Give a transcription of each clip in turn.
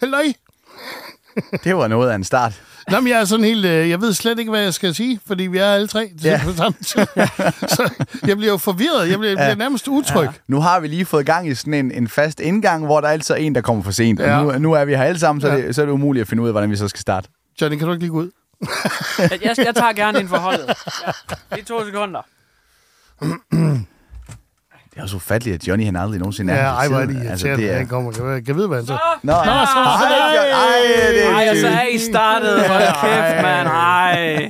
Halløj. Det var noget af en start. Nå, men jeg er sådan helt... øh, Jeg ved slet ikke, hvad jeg skal sige, fordi vi er alle tre Ja. på samme tid. Så jeg bliver jo forvirret. Jeg bliver, jeg bliver nærmest utryg. Ja. Nu har vi lige fået gang i sådan en, en fast indgang, hvor der er altid en, der kommer for sent. Ja. Og nu, nu er vi her alle sammen, så, Ja. ja. det, så er det umuligt at finde ud af, hvordan vi så skal starte. Johnny, kan du ikke lige gå ud? Jeg, jeg, jeg tager gerne ind for holdet. Ja. Lige to sekunder. Er jo så ufatteligt, at Johnny han aldrig nogensinde er Ja, ej, hvor er det siden. irriterende, altså, det er... han kommer. Kan jeg, kan vide, hvad han så... Nå, Nå, så- ej, ej, det er Ej, og så cute. er I startet. Hold kæft, mand. Ej.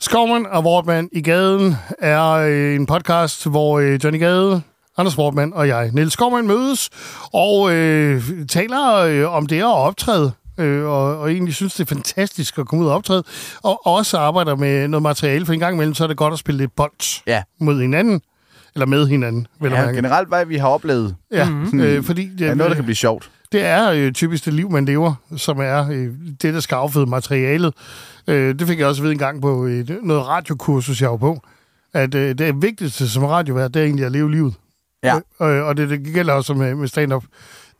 Skovman og Wortmann i gaden er øh, en podcast, hvor øh, Johnny Gade, Anders Wortmann og jeg, Niels Skovman, mødes og øh, taler øh, om det at optræde. Øh, og, og egentlig synes, det er fantastisk at komme ud og optræde. Og også arbejder med noget materiale, for en gang imellem, så er det godt at spille lidt bold Ja. mod hinanden. Eller med hinanden, jeg Ja, generelt, hvad vi har oplevet. Ja, mm-hmm. øh, fordi det, er noget, der kan blive sjovt. det er øh, typisk det liv, man lever, som er øh, det, der skal afføde materialet. Øh, det fik jeg også vide en gang på et, noget radiokursus, jeg var på. At øh, det vigtigste som radiovært, det er egentlig at leve livet. Ja. Øh, og det, det gælder også med, med stand-up.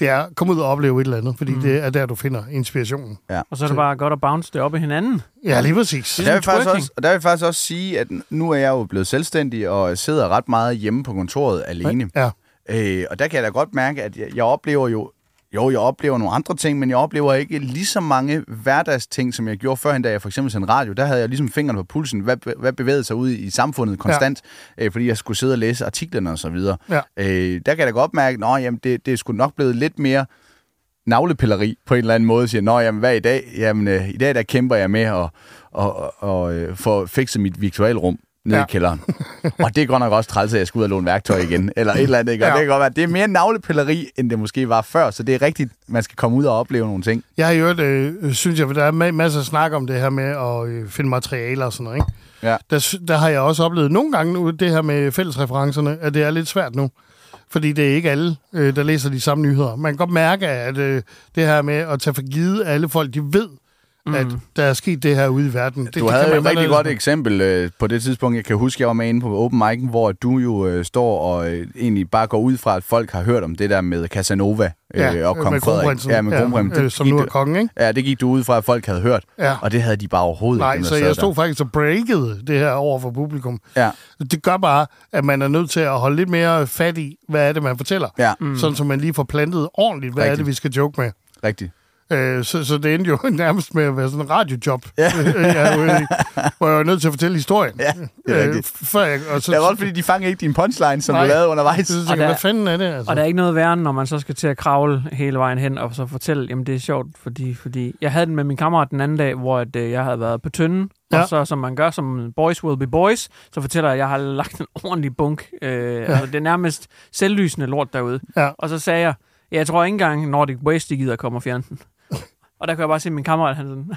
Det er at komme ud og opleve et eller andet, fordi mm. det er der, du finder inspirationen. Og så er det bare godt at bounce det op i hinanden. Ja, lige præcis. Der vil, faktisk også, og der vil jeg faktisk også sige, at nu er jeg jo blevet selvstændig og sidder ret meget hjemme på kontoret alene. Ja. Øh, og der kan jeg da godt mærke, at jeg, jeg oplever jo, jo, jeg oplever nogle andre ting, men jeg oplever ikke lige så mange hverdagsting, som jeg gjorde førhen, da jeg for eksempel sendte radio. Der havde jeg ligesom fingrene på pulsen, hvad, hvad bevægede sig ud i samfundet konstant, ja. øh, fordi jeg skulle sidde og læse artiklerne og så videre. Ja. Øh, der kan jeg da godt mærke, at det, det er sgu nok blevet lidt mere navlepilleri på en eller anden måde. Siger, nå, jamen, hvad i dag? Jamen, øh, i dag der kæmper jeg med at, at, at, at, øh, få fikset mit virtualrum nede ja. I kælderen. og det er godt nok også træls, at jeg skal ud og låne værktøj igen. Eller et eller andet. Ikke? Og Ja. det, kan godt være, det er mere navlepilleri, end det måske var før. Så det er rigtigt, man skal komme ud og opleve nogle ting. Jeg har hørt, øh, synes jeg, for der er ma- masser af snak om det her med at øh, finde materialer og sådan noget, ikke? Ja. Der, der har jeg også oplevet nogle gange nu, det her med fællesreferencerne, at det er lidt svært nu. Fordi det er ikke alle, øh, der læser de samme nyheder. Man kan godt mærke, at øh, det her med at tage for givet, at alle folk, de ved, mm. at der er sket det her ude i verden. Det, Du det havde kan jo et man rigtig godt eksempel øh, på det tidspunkt. Jeg kan huske, jeg var med inde på Open Mic'en, hvor du jo øh, står og øh, egentlig bare går ud fra, at folk har hørt om det der med Casanova øh, Ja, og kong med Frederik. Ja, med Ja, kronprinsen. øh, Det som nu er kongen, ikke? Ja, det gik du ud fra, at folk havde hørt. Ja. Og det havde de bare overhovedet Nej, ikke. dem, så jeg stod der. faktisk og breakede det her over for publikum. Ja. Det gør bare, at man er nødt til at holde lidt mere fat i, hvad er det, man fortæller. Ja. Mm. Sådan, så man lige får plantet ordentligt, hvad Rigtigt. er det, vi skal joke med. Rigtigt. Øh, så, så det endte jo nærmest med at være sådan en radiojob, ja. jeg, jo, øh, hvor jeg var nødt til at fortælle historien. Ja, det er rigtigt. før jeg, og så, Det er også fordi, de fanger ikke din punchline, som Nej. du lavede undervejs. så, tænker, jeg, der- hvad fanden er det? Altså? Og der er ikke noget værre, når man så skal til at kravle hele vejen hen, og så fortælle, jamen det er sjovt, fordi, fordi jeg havde den med min kammerat den anden dag, hvor at, øh, jeg havde været på tynden, ja. Og så som man gør som boys will be boys, så fortæller jeg, at jeg har lagt en ordentlig bunk. Øh, ja. altså, det er nærmest selvlysende lort derude. Ja. Og så sagde jeg, ja, jeg tror ikke engang Nordic Waste, de gider komme og fjerne den. Og der kunne jeg bare se min kammerat, han sådan,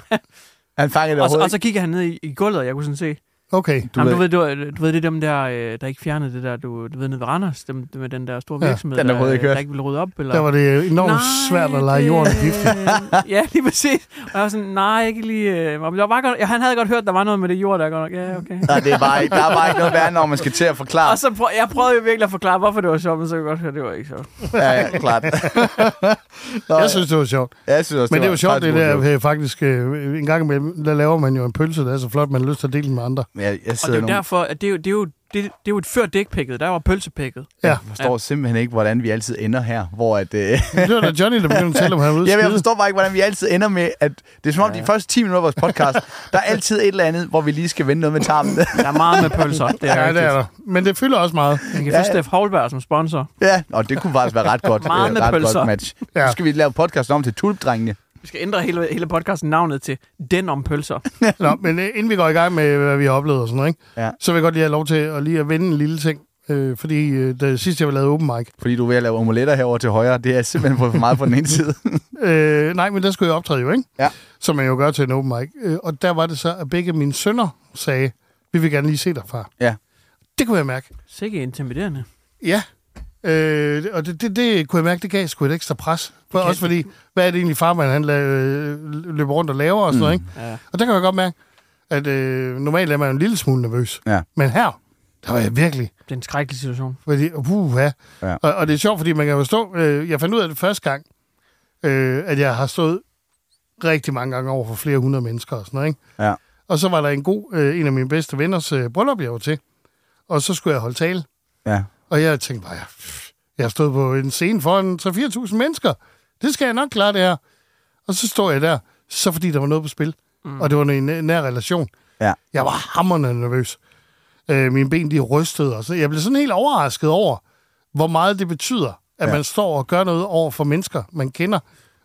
Han fangede det og, så, og så kigger han ned i, i gulvet, og jeg kunne sådan se, Okay. Du jamen, ved- du, ved, du, du ved, det er dem der, øh, der ikke fjernede det der, du, du ved, nede ved Randers, dem, dem med den der store Ja, virksomhed, den der der, kørt. der ikke ville rydde op, eller? Der var det enormt Nej, svært at lege det- jorden giftig. ja, lige præcis. Og jeg var sådan, nej, ikke lige... Øh, det var bare godt, ja, han havde godt hørt, der var noget med det jord, der godt nok. Ja, okay. Nej, det er bare ikke, der er bare ikke noget værd, når man skal til at forklare. Og så prøv, jeg prøvede jo virkelig at forklare, hvorfor det var sjovt, men så jeg godt høre, det var ikke sjovt. Ja, ja, klart. Nå, Jeg synes, det var sjovt. jeg synes også, Men det er jo var sjovt, det faktisk der faktisk. Øh, en gang imellem, der laver man jo en pølse, der er så flot, man har lyst til at dele den med andre. Men Jeg, jeg Og det er nu, jo derfor, at det er jo, det er jo, det, det er jo et før dækpækket. Der var pølsepækket. Ja, jeg forstår simpelthen ikke, hvordan vi altid ender her, hvor at... Øh, det var da Johnny, der begyndte at tale om, at han Jamen, jeg forstår bare ikke, hvordan vi altid ender med, at det er som om de første 10 minutter af vores podcast, der er altid et eller andet, hvor vi lige skal vende noget med tarmen. Der er meget med pølser. Det er Ja, det er der. Men det fylder også meget. Man kan Ja, få Steff Holberg som sponsor. ja, og det kunne faktisk være ret godt. Meget øh, med ret pølser. godt match. Ja. Ja. Så skal vi lave podcasten om til tulpdrengene. Vi skal ændre hele, hele podcasten navnet til Den om pølser. Nå, men øh, inden vi går i gang med, hvad vi har oplevet og sådan noget, ikke? Ja. så vil jeg godt lige have lov til at, lige at vende en lille ting. Øh, fordi øh, da sidst jeg lavede open mic, Fordi du er ved at lave omeletter herover til højre. Det er simpelthen for meget på den ene side. øh, nej, men der skulle jeg optræde jo, ikke? Ja. Som man jo gør til en open mic. Øh, og der var det så, at begge mine sønner sagde, vi vil gerne lige se dig, far. Ja. Det kunne jeg mærke. Sikke intimiderende. Ja. Øh, og det, det, det kunne jeg mærke, det gav sgu et ekstra pres. For, også fordi, hvad er det egentlig farmand, han la- øh, løber rundt og laver og sådan noget, ikke? Ja. Og der kan jeg godt mærke, at øh, normalt er man en lille smule nervøs. Ja. Men her, der var jeg virkelig. Det er en skrækkelig situation. Fordi, uh, ja. Ja. Og, og det er sjovt, fordi man kan jo stå... Øh, jeg fandt ud af det første gang, øh, at jeg har stået rigtig mange gange over for flere hundrede mennesker og sådan noget, ikke? Ja. Og så var der en god, øh, en af mine bedste venners øh, bryllup, jeg var til. Og så skulle jeg holde tale. Ja. Og jeg tænkte bare, jeg har stået på en scene foran 3-4.000 mennesker. Det skal jeg nok klare, det her. Og så står jeg der, så fordi der var noget på spil. Mm. Og det var en nær- relation. Ja. Jeg var hammerende nervøs. Øh, mine ben, de rystede. Og så jeg blev sådan helt overrasket over, hvor meget det betyder, at Ja. ja. man står og gør noget over for mennesker, man kender.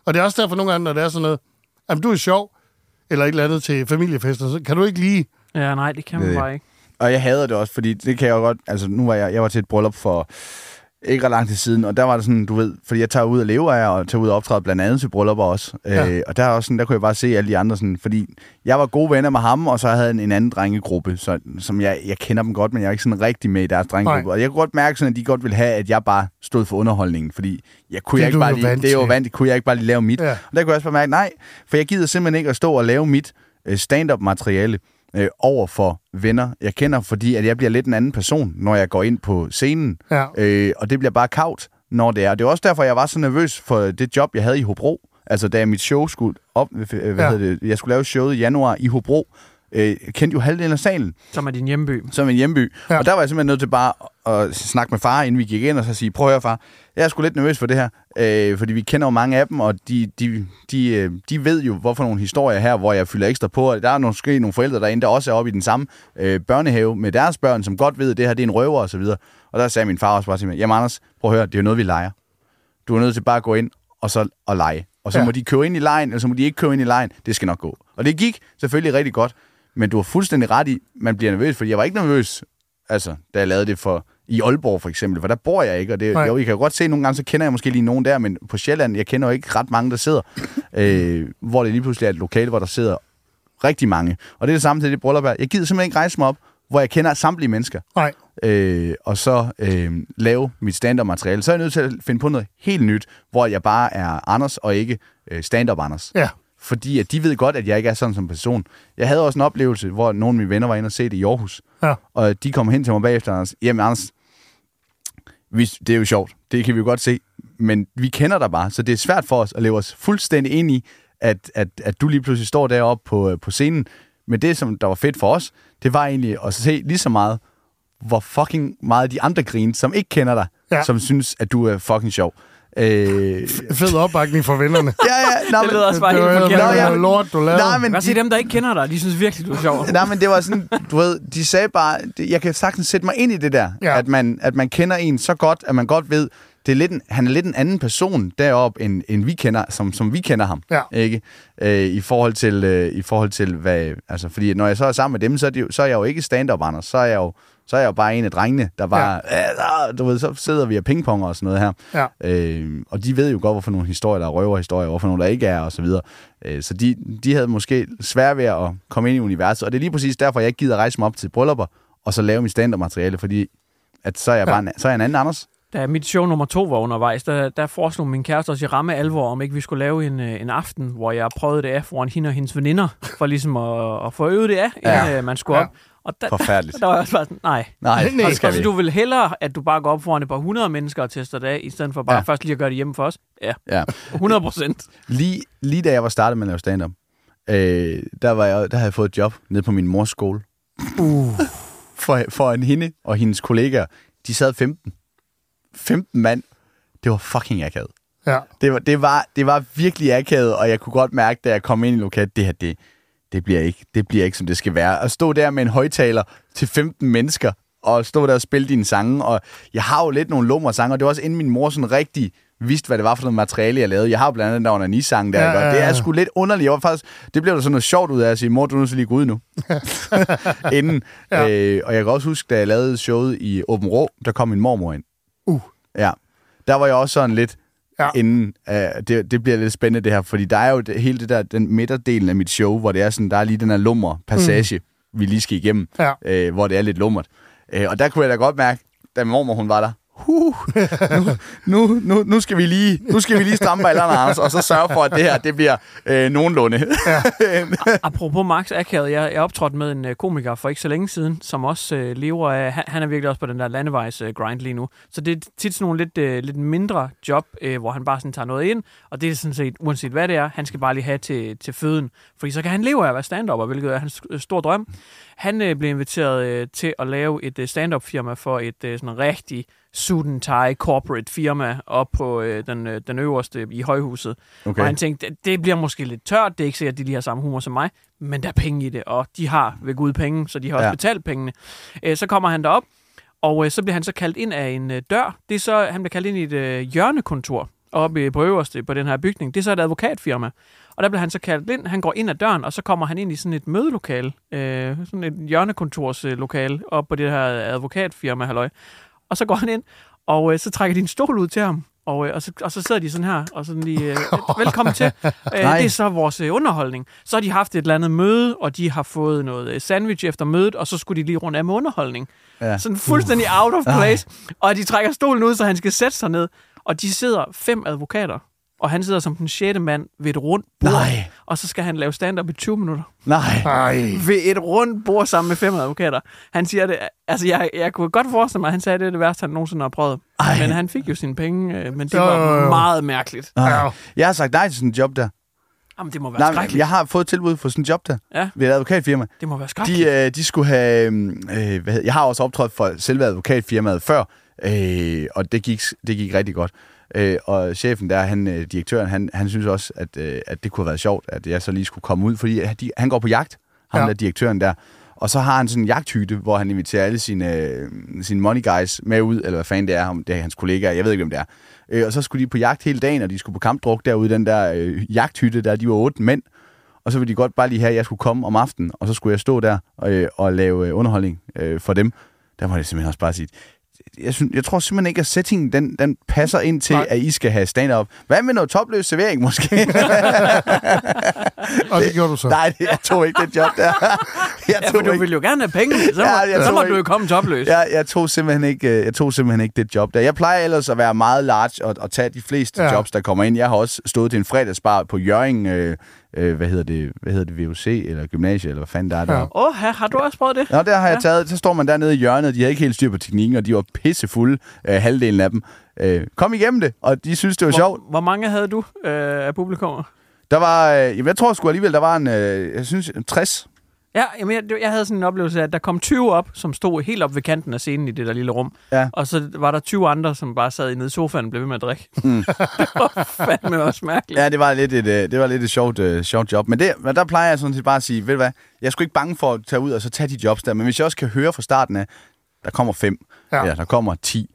Og det er også derfor nogle gange, når det er sådan noget, jamen du er sjov, eller et eller andet til familiefester, så kan du ikke lige... Ja, nej, det kan man Det- bare ikke. Og jeg hader det også, fordi det kan jeg jo godt... Altså, nu var jeg, jeg var til et bryllup for ikke ret lang tid siden, og der var det sådan, du ved, fordi jeg tager ud og lever af, og tager ud og optræde blandt andet til bryllupper også. Ja. Øh, og der, er også sådan, der kunne jeg bare se alle de andre sådan, fordi jeg var gode venner med ham, og så havde jeg en, en anden drengegruppe, så, som jeg, jeg kender dem godt, men jeg er ikke sådan rigtig med i deres drengegruppe. Nej. Og jeg kunne godt mærke sådan, at de godt ville have, at jeg bare stod for underholdningen, fordi jeg kunne Det jeg ikke bare lige, det er jo vant, kunne jeg ikke bare lige lave mit. Ja. Og der kunne jeg også bare mærke, nej, for jeg gider simpelthen ikke at stå og lave mit øh, stand-up materiale øh, over for venner, jeg kender, fordi at jeg bliver lidt en anden person, når jeg går ind på scenen. Ja. Øh, og det bliver bare kaut, når det er. Det er også derfor, jeg var så nervøs for det job, jeg havde i Hobro. Altså, da mit show skulle op, øh, hvad Ja. hedder det, jeg skulle lave showet i januar i Hobro, øh, kendte jo halvdelen af salen Som er din hjemby. som en hjemby. Ja. Og der var jeg simpelthen nødt til bare at snakke med far, inden vi gik ind, og så sige, prøv at høre far, jeg er sgu lidt nervøs for det her, øh, fordi vi kender jo mange af dem, og de, de, de, øh, de ved jo, hvorfor nogle historier her, hvor jeg fylder ekstra på, og der er måske nogle forældre derinde, der også er oppe i den samme øh, børnehave med deres børn, som godt ved, at det her det er en røver og så videre. Og der sagde min far også bare til mig, jamen Anders, prøv at høre, det er jo noget, vi leger. Du er nødt til bare at gå ind og så og lege. Og så Ja. må de købe ind i lejen, eller så må de ikke købe ind i lejen. Det skal nok gå. Og det gik selvfølgelig rigtig godt, men du har fuldstændig ret i, man bliver nervøs, fordi jeg var ikke nervøs, altså, da jeg lavede det for i Aalborg for eksempel, for der bor jeg ikke, og det, Nej. jo, I kan jo godt se, nogle gange så kender jeg måske lige nogen der, men på Sjælland, jeg kender jo ikke ret mange, der sidder, øh, hvor det lige pludselig er et lokale, hvor der sidder rigtig mange. Og det er det samme til det bryllup her. Jeg gider simpelthen ikke rejse mig op, hvor jeg kender samtlige mennesker, Nej. øh, og så øh, lave mit stand-up materiale. Så er jeg nødt til at finde på noget helt nyt, hvor jeg bare er Anders, og ikke øh, stand-up Anders. Ja. Fordi at de ved godt, at jeg ikke er sådan som person. Jeg havde også en oplevelse, hvor nogle af mine venner var inde og se det i Aarhus. Ja. Og de kom hen til mig bagefter og sagde, jamen Anders, vi, det er jo sjovt, det kan vi jo godt se, men vi kender dig bare, så det er svært for os at leve os fuldstændig ind i, at, at, at du lige pludselig står deroppe på, øh, på scenen. Men det, som der var fedt for os, det var egentlig at se lige så meget, hvor fucking meget de andre griner, som ikke kender dig, ja. som synes, at du er fucking sjov. Øh, Fed opbakning fra vennerne. ja, ja. Nå, Det men- lyder også bare det helt var forkert. noget ja. lort, du lavede. Nej, men Hvad de, dem, der ikke kender dig? De synes virkelig, du er sjov. Nej, men det var sådan, du ved, de sagde bare, det- jeg kan sagtens sætte mig ind i det der, Ja. at, man, at man kender en så godt, at man godt ved, det er lidt en, han er lidt en anden person deroppe, end, end vi kender, som, som vi kender ham. Ja. Ikke? Øh, I forhold til, øh, i forhold til hvad, altså, fordi når jeg så er sammen med dem, så er, det jo, så er jeg jo ikke stand-up, Anders. Så er jeg jo, så er jeg jo bare en af drengene, der bare, ja. du ved, så sidder vi og pingponger og sådan noget her. Ja. Øh, og de ved jo godt, hvorfor nogle historier, der er røverhistorier, hvorfor nogle, der ikke er, og så videre. Øh, så de, de havde måske svært ved at komme ind i universet, og det er lige præcis derfor, jeg ikke gider rejse mig op til bryllupper, og så lave mit stand-up-materiale, fordi at så er jeg bare en, så er jeg en anden Anders. Da mit show nummer to var undervejs, der, der foreslog min kæreste os i ramme alvor, om ikke vi skulle lave en, øh, en aften, hvor jeg prøvede det af foran hende og hendes veninder, for ligesom at, at få øvet det af, Ja. inden øh, man skulle Ja. Og der, Forfærdeligt. der var jeg også bare sådan, nej. Nej, Nej. det skal Altså, vi. du vil hellere, at du bare går op foran et par hundrede mennesker og tester det af, i stedet for bare Ja. ja. først lige at gøre det hjemme for os? Ja, Ja. 100 procent. Lige, lige da jeg var startet med at lave stand-up, øh, der, var jeg, der havde jeg fået et job nede på min mors skole. Uh. For, for en hende og hendes kollegaer, de sad 15. 15 mand. Det var fucking akavet. Ja. Det var, det, var, det var virkelig akavet, og jeg kunne godt mærke, da jeg kom ind i lokalet, det her, det, det, bliver ikke, det bliver ikke, som det skal være. At stå der med en højtaler til 15 mennesker, og stå der og spille dine sange, og jeg har jo lidt nogle lumre sange, og det var også inden min mor sådan rigtig vidste, hvad det var for noget materiale, jeg lavede. Jeg har jo blandt andet den der under sang der, Ja, ja, ja, Det er sgu lidt underligt. Jeg var faktisk, det blev der sådan noget sjovt ud af at sige, mor, du er nødt til lige gå ud nu. Inden. Ja. Øh, og jeg kan også huske, da jeg lavede showet i Åben Rå, der kom min mormor ind. Uh. Ja. Der var jeg også sådan lidt, Ja. inden, uh, det, det bliver lidt spændende det her, fordi der er jo det, hele det der, den midterdelen af mit show, hvor det er sådan, der er lige den her lummer passage, mm. vi lige skal igennem, Ja. øh, hvor det er lidt lummert. Øh, og der kunne jeg da godt mærke, da min mormor hun var der, huh, nu, nu, nu, nu, skal vi lige, nu skal vi lige stramme ballerne, Anders, og så sørge for, at det her, det bliver øh, nogenlunde. Ja. Apropos Max Akavet, jeg, jeg optrådte med en øh, komiker for ikke så længe siden, som også øh, lever af, han, han er virkelig også på den der landevejs øh, grind lige nu. Så det er tit sådan nogle lidt, øh, lidt mindre job, øh, hvor han bare sådan tager noget ind, og det er sådan set, uanset hvad det er, han skal bare lige have til, til føden, fordi så kan han leve af at være stand hvilket er hans øh, stor drøm. Han øh, blev inviteret øh, til at lave et øh, stand-up firma for et øh, sådan rigtig suit and tie corporate firma op på øh, den, øh, den øverste i højhuset. Okay. Og han tænkte, det, det bliver måske lidt tørt, det er ikke sikkert, at de lige har samme humor som mig, men der er penge i det, og de har ved Gud penge, så de har også Ja. betalt pengene. Øh, så kommer han derop, og øh, så bliver han så kaldt ind af en øh, dør. Det er så, han bliver kaldt ind i et øh, hjørnekontor oppe på øverste på den her bygning. Det er så et advokatfirma. Og der bliver han så kaldt ind. Han går ind ad døren, og så kommer han ind i sådan et mødelokale. Øh, sådan et hjørnekontorslokale op på det her advokatfirma, halløj. Og så går han ind, og øh, så trækker de en stol ud til ham. Og, øh, og, så, og så sidder de sådan her, og sådan lige, øh, velkommen til. Øh, det er så vores øh, underholdning. Så har de haft et eller andet møde, og de har fået noget øh, sandwich efter mødet, og så skulle de lige rundt af med underholdning. Ja. Sådan fuldstændig out of place. Og de trækker stolen ud, så han skal sætte sig ned. Og de sidder fem advokater, og han sidder som den sjette mand ved et rundt bord. Nej. Og så skal han lave stand-up i 20 minutter. Nej. Ej. Ved et rundt bord sammen med fem advokater. Han siger det, altså jeg, jeg kunne godt forestille mig, at han sagde, at det er det værste, han nogensinde har prøvet. Ej. Men han fik jo sine penge, øh, men det var meget mærkeligt. Nej. Jeg har sagt nej til sådan en job der. Jamen, det må være Nej, skrækkeligt. jeg har fået tilbud for sådan en job der. Ja. Ved et advokatfirma. Det må være skrækkeligt. De, øh, de skulle have... Øh, hvad hedder, jeg har også optrådt for selve advokatfirmaet før, øh, og det gik, det gik rigtig godt. Øh, og chefen der, han, øh, direktøren, han, han synes også, at, øh, at det kunne have været sjovt, at jeg så lige skulle komme ud, fordi de, han går på jagt, ham Ja. der direktøren der. Og så har han sådan en jagthytte, hvor han inviterer alle sine, øh, sine money guys med ud, eller hvad fanden det er, om det er hans kollegaer, jeg ved ikke, hvem det er. Øh, og så skulle de på jagt hele dagen, og de skulle på kampdruk derude den der øh, jagthytte, der de var otte mænd. Og så ville de godt bare lige have, at jeg skulle komme om aftenen, og så skulle jeg stå der og, øh, og lave øh, underholdning øh, for dem. Der må jeg simpelthen også bare sige, jeg, synes, jeg tror simpelthen ikke, at settingen den, den passer ind til, Nej. at I skal have stand-up. Hvad med noget topløs servering måske? Og det gjorde du så. Nej, det- jeg tog ikke det job der. Jeg Ja, tog du ikke, vil jo gerne have penge, så, Ja, må, jeg så må ikke- du jo komme topløs. jeg, jeg, tog simpelthen ikke, øh, jeg tog simpelthen ikke det job der. Jeg plejer ellers at være meget large og, og tage de fleste Ja. ja. jobs, der kommer ind. Jeg har også stået til en fredagsbar på Jørgen, øh, øh, hvad hedder det, hvad hedder det, VUC eller gymnasie, eller hvad fanden der er der. Ja. Ja. Åh, oh, har du også prøvet det? Nå, der har jeg Ja. taget, så står man dernede i hjørnet, de havde ikke helt styr på teknikken, og de var pissefulde, øh, halvdelen af dem. Øh, kom igennem det, og de synes, det var sjovt. Hvor, hvor mange havde du øh, af publikummer? Der var, øh, jeg tror sgu alligevel, der var en, øh, jeg synes, 60. Ja, jamen, jeg, jeg havde sådan en oplevelse af, at der kom 20 op, som stod helt op ved kanten af scenen i det der lille rum. Ja. Og så var der 20 andre, som bare sad nede i sofaen og blev ved med at drikke. Mm. det var fandme også mærkeligt. Ja, det var lidt et, øh, det var lidt et sjovt, uh, sjovt job. Men, det, men der plejer jeg sådan set bare at sige, ved du hvad, jeg er sgu ikke bange for at tage ud og så tage de jobs der. Men hvis jeg også kan høre fra starten af, der kommer fem, Ja. ja. eller der kommer ti,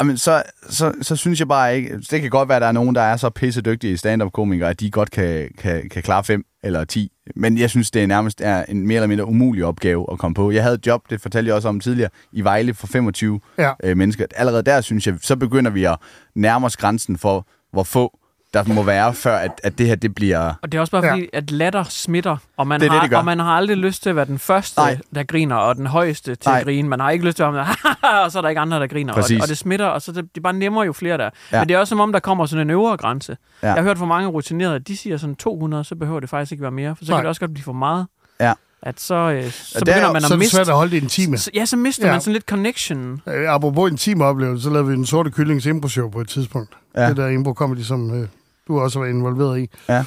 jamen, så, så, så synes jeg bare ikke... Det kan godt være, at der er nogen, der er så pisse dygtige stand-up-komikere, at de godt kan, kan, kan klare fem eller ti. Men jeg synes, det er nærmest er en mere eller mindre umulig opgave at komme på. Jeg havde et job, det fortalte jeg også om tidligere, i Vejle for 25 Ja. øh, mennesker. Allerede der, synes jeg, så begynder vi at nærme os grænsen for, hvor få der må være, før at, at det her det bliver... Og det er også bare Ja. fordi, at latter smitter, og man, Det det, har, det gør. og man har aldrig lyst til at være den første, Nej. der griner, og den højeste til Nej. at grine. Man har ikke lyst til at være og så er der ikke andre, der griner. Og, Præcis. og det smitter, og så det, det bare nemmere jo flere der. er. Ja. Men det er også som om, der kommer sådan en øvre grænse. Ja. Jeg har hørt fra mange rutinerede, at de siger sådan 200, så behøver det faktisk ikke være mere, for så Nej. kan det også godt blive for meget. Ja. At så, øh, så Og der begynder er- man Så at er det miste... svært at holde det intime. Så- Ja, så mister Ja. man sådan lidt connection. Øh, apropos en teamoplevelse, så lavede vi en sorte kyllings impro-show på et tidspunkt. Ja. Ja. Det der impro-comedy, som øh, du også var involveret i. Ja.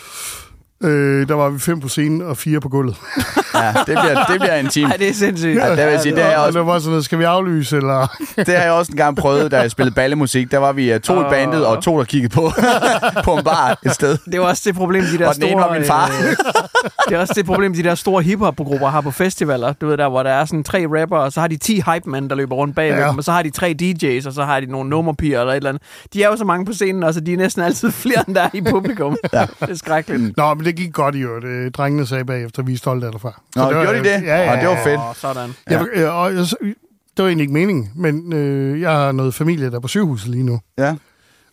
Øh, der var vi fem på scenen og fire på gulvet. Ja, det bliver, det bliver en time. Nej, det er sindssygt. Ja, der vil jeg sige, det har jeg Og også, der var sådan noget, skal vi aflyse, eller... det har jeg også en gang prøvet, da jeg spillede ballemusik. Der var vi uh, to i bandet, og to, der kiggede på, på en bar et sted. Det var også det problem, de der Og den ene store... var min far. øh, det er også det problem, de der store hiphop-grupper har på festivaler. Du ved der, hvor der er sådan tre rapper, og så har de 10 hype-mænd, der løber rundt bagved Ja. ja. dem, og så har de tre DJ's, og så har de nogle nummerpiger eller et eller andet. De er jo så mange på scenen, og så de er næsten altid flere, end der er i publikum. ja. Det er skrækkeligt. Nå, men det gik godt i øvrigt. Øh, Drengene sagde bagefter, vi er stolte af dig far. Nå, gjorde de det? Ja, ja, Og det var fedt. Sådan. Ja. Jeg, øh, og jeg, det var egentlig ikke meningen, men øh, jeg har noget familie, der er på sygehuset lige nu. Ja.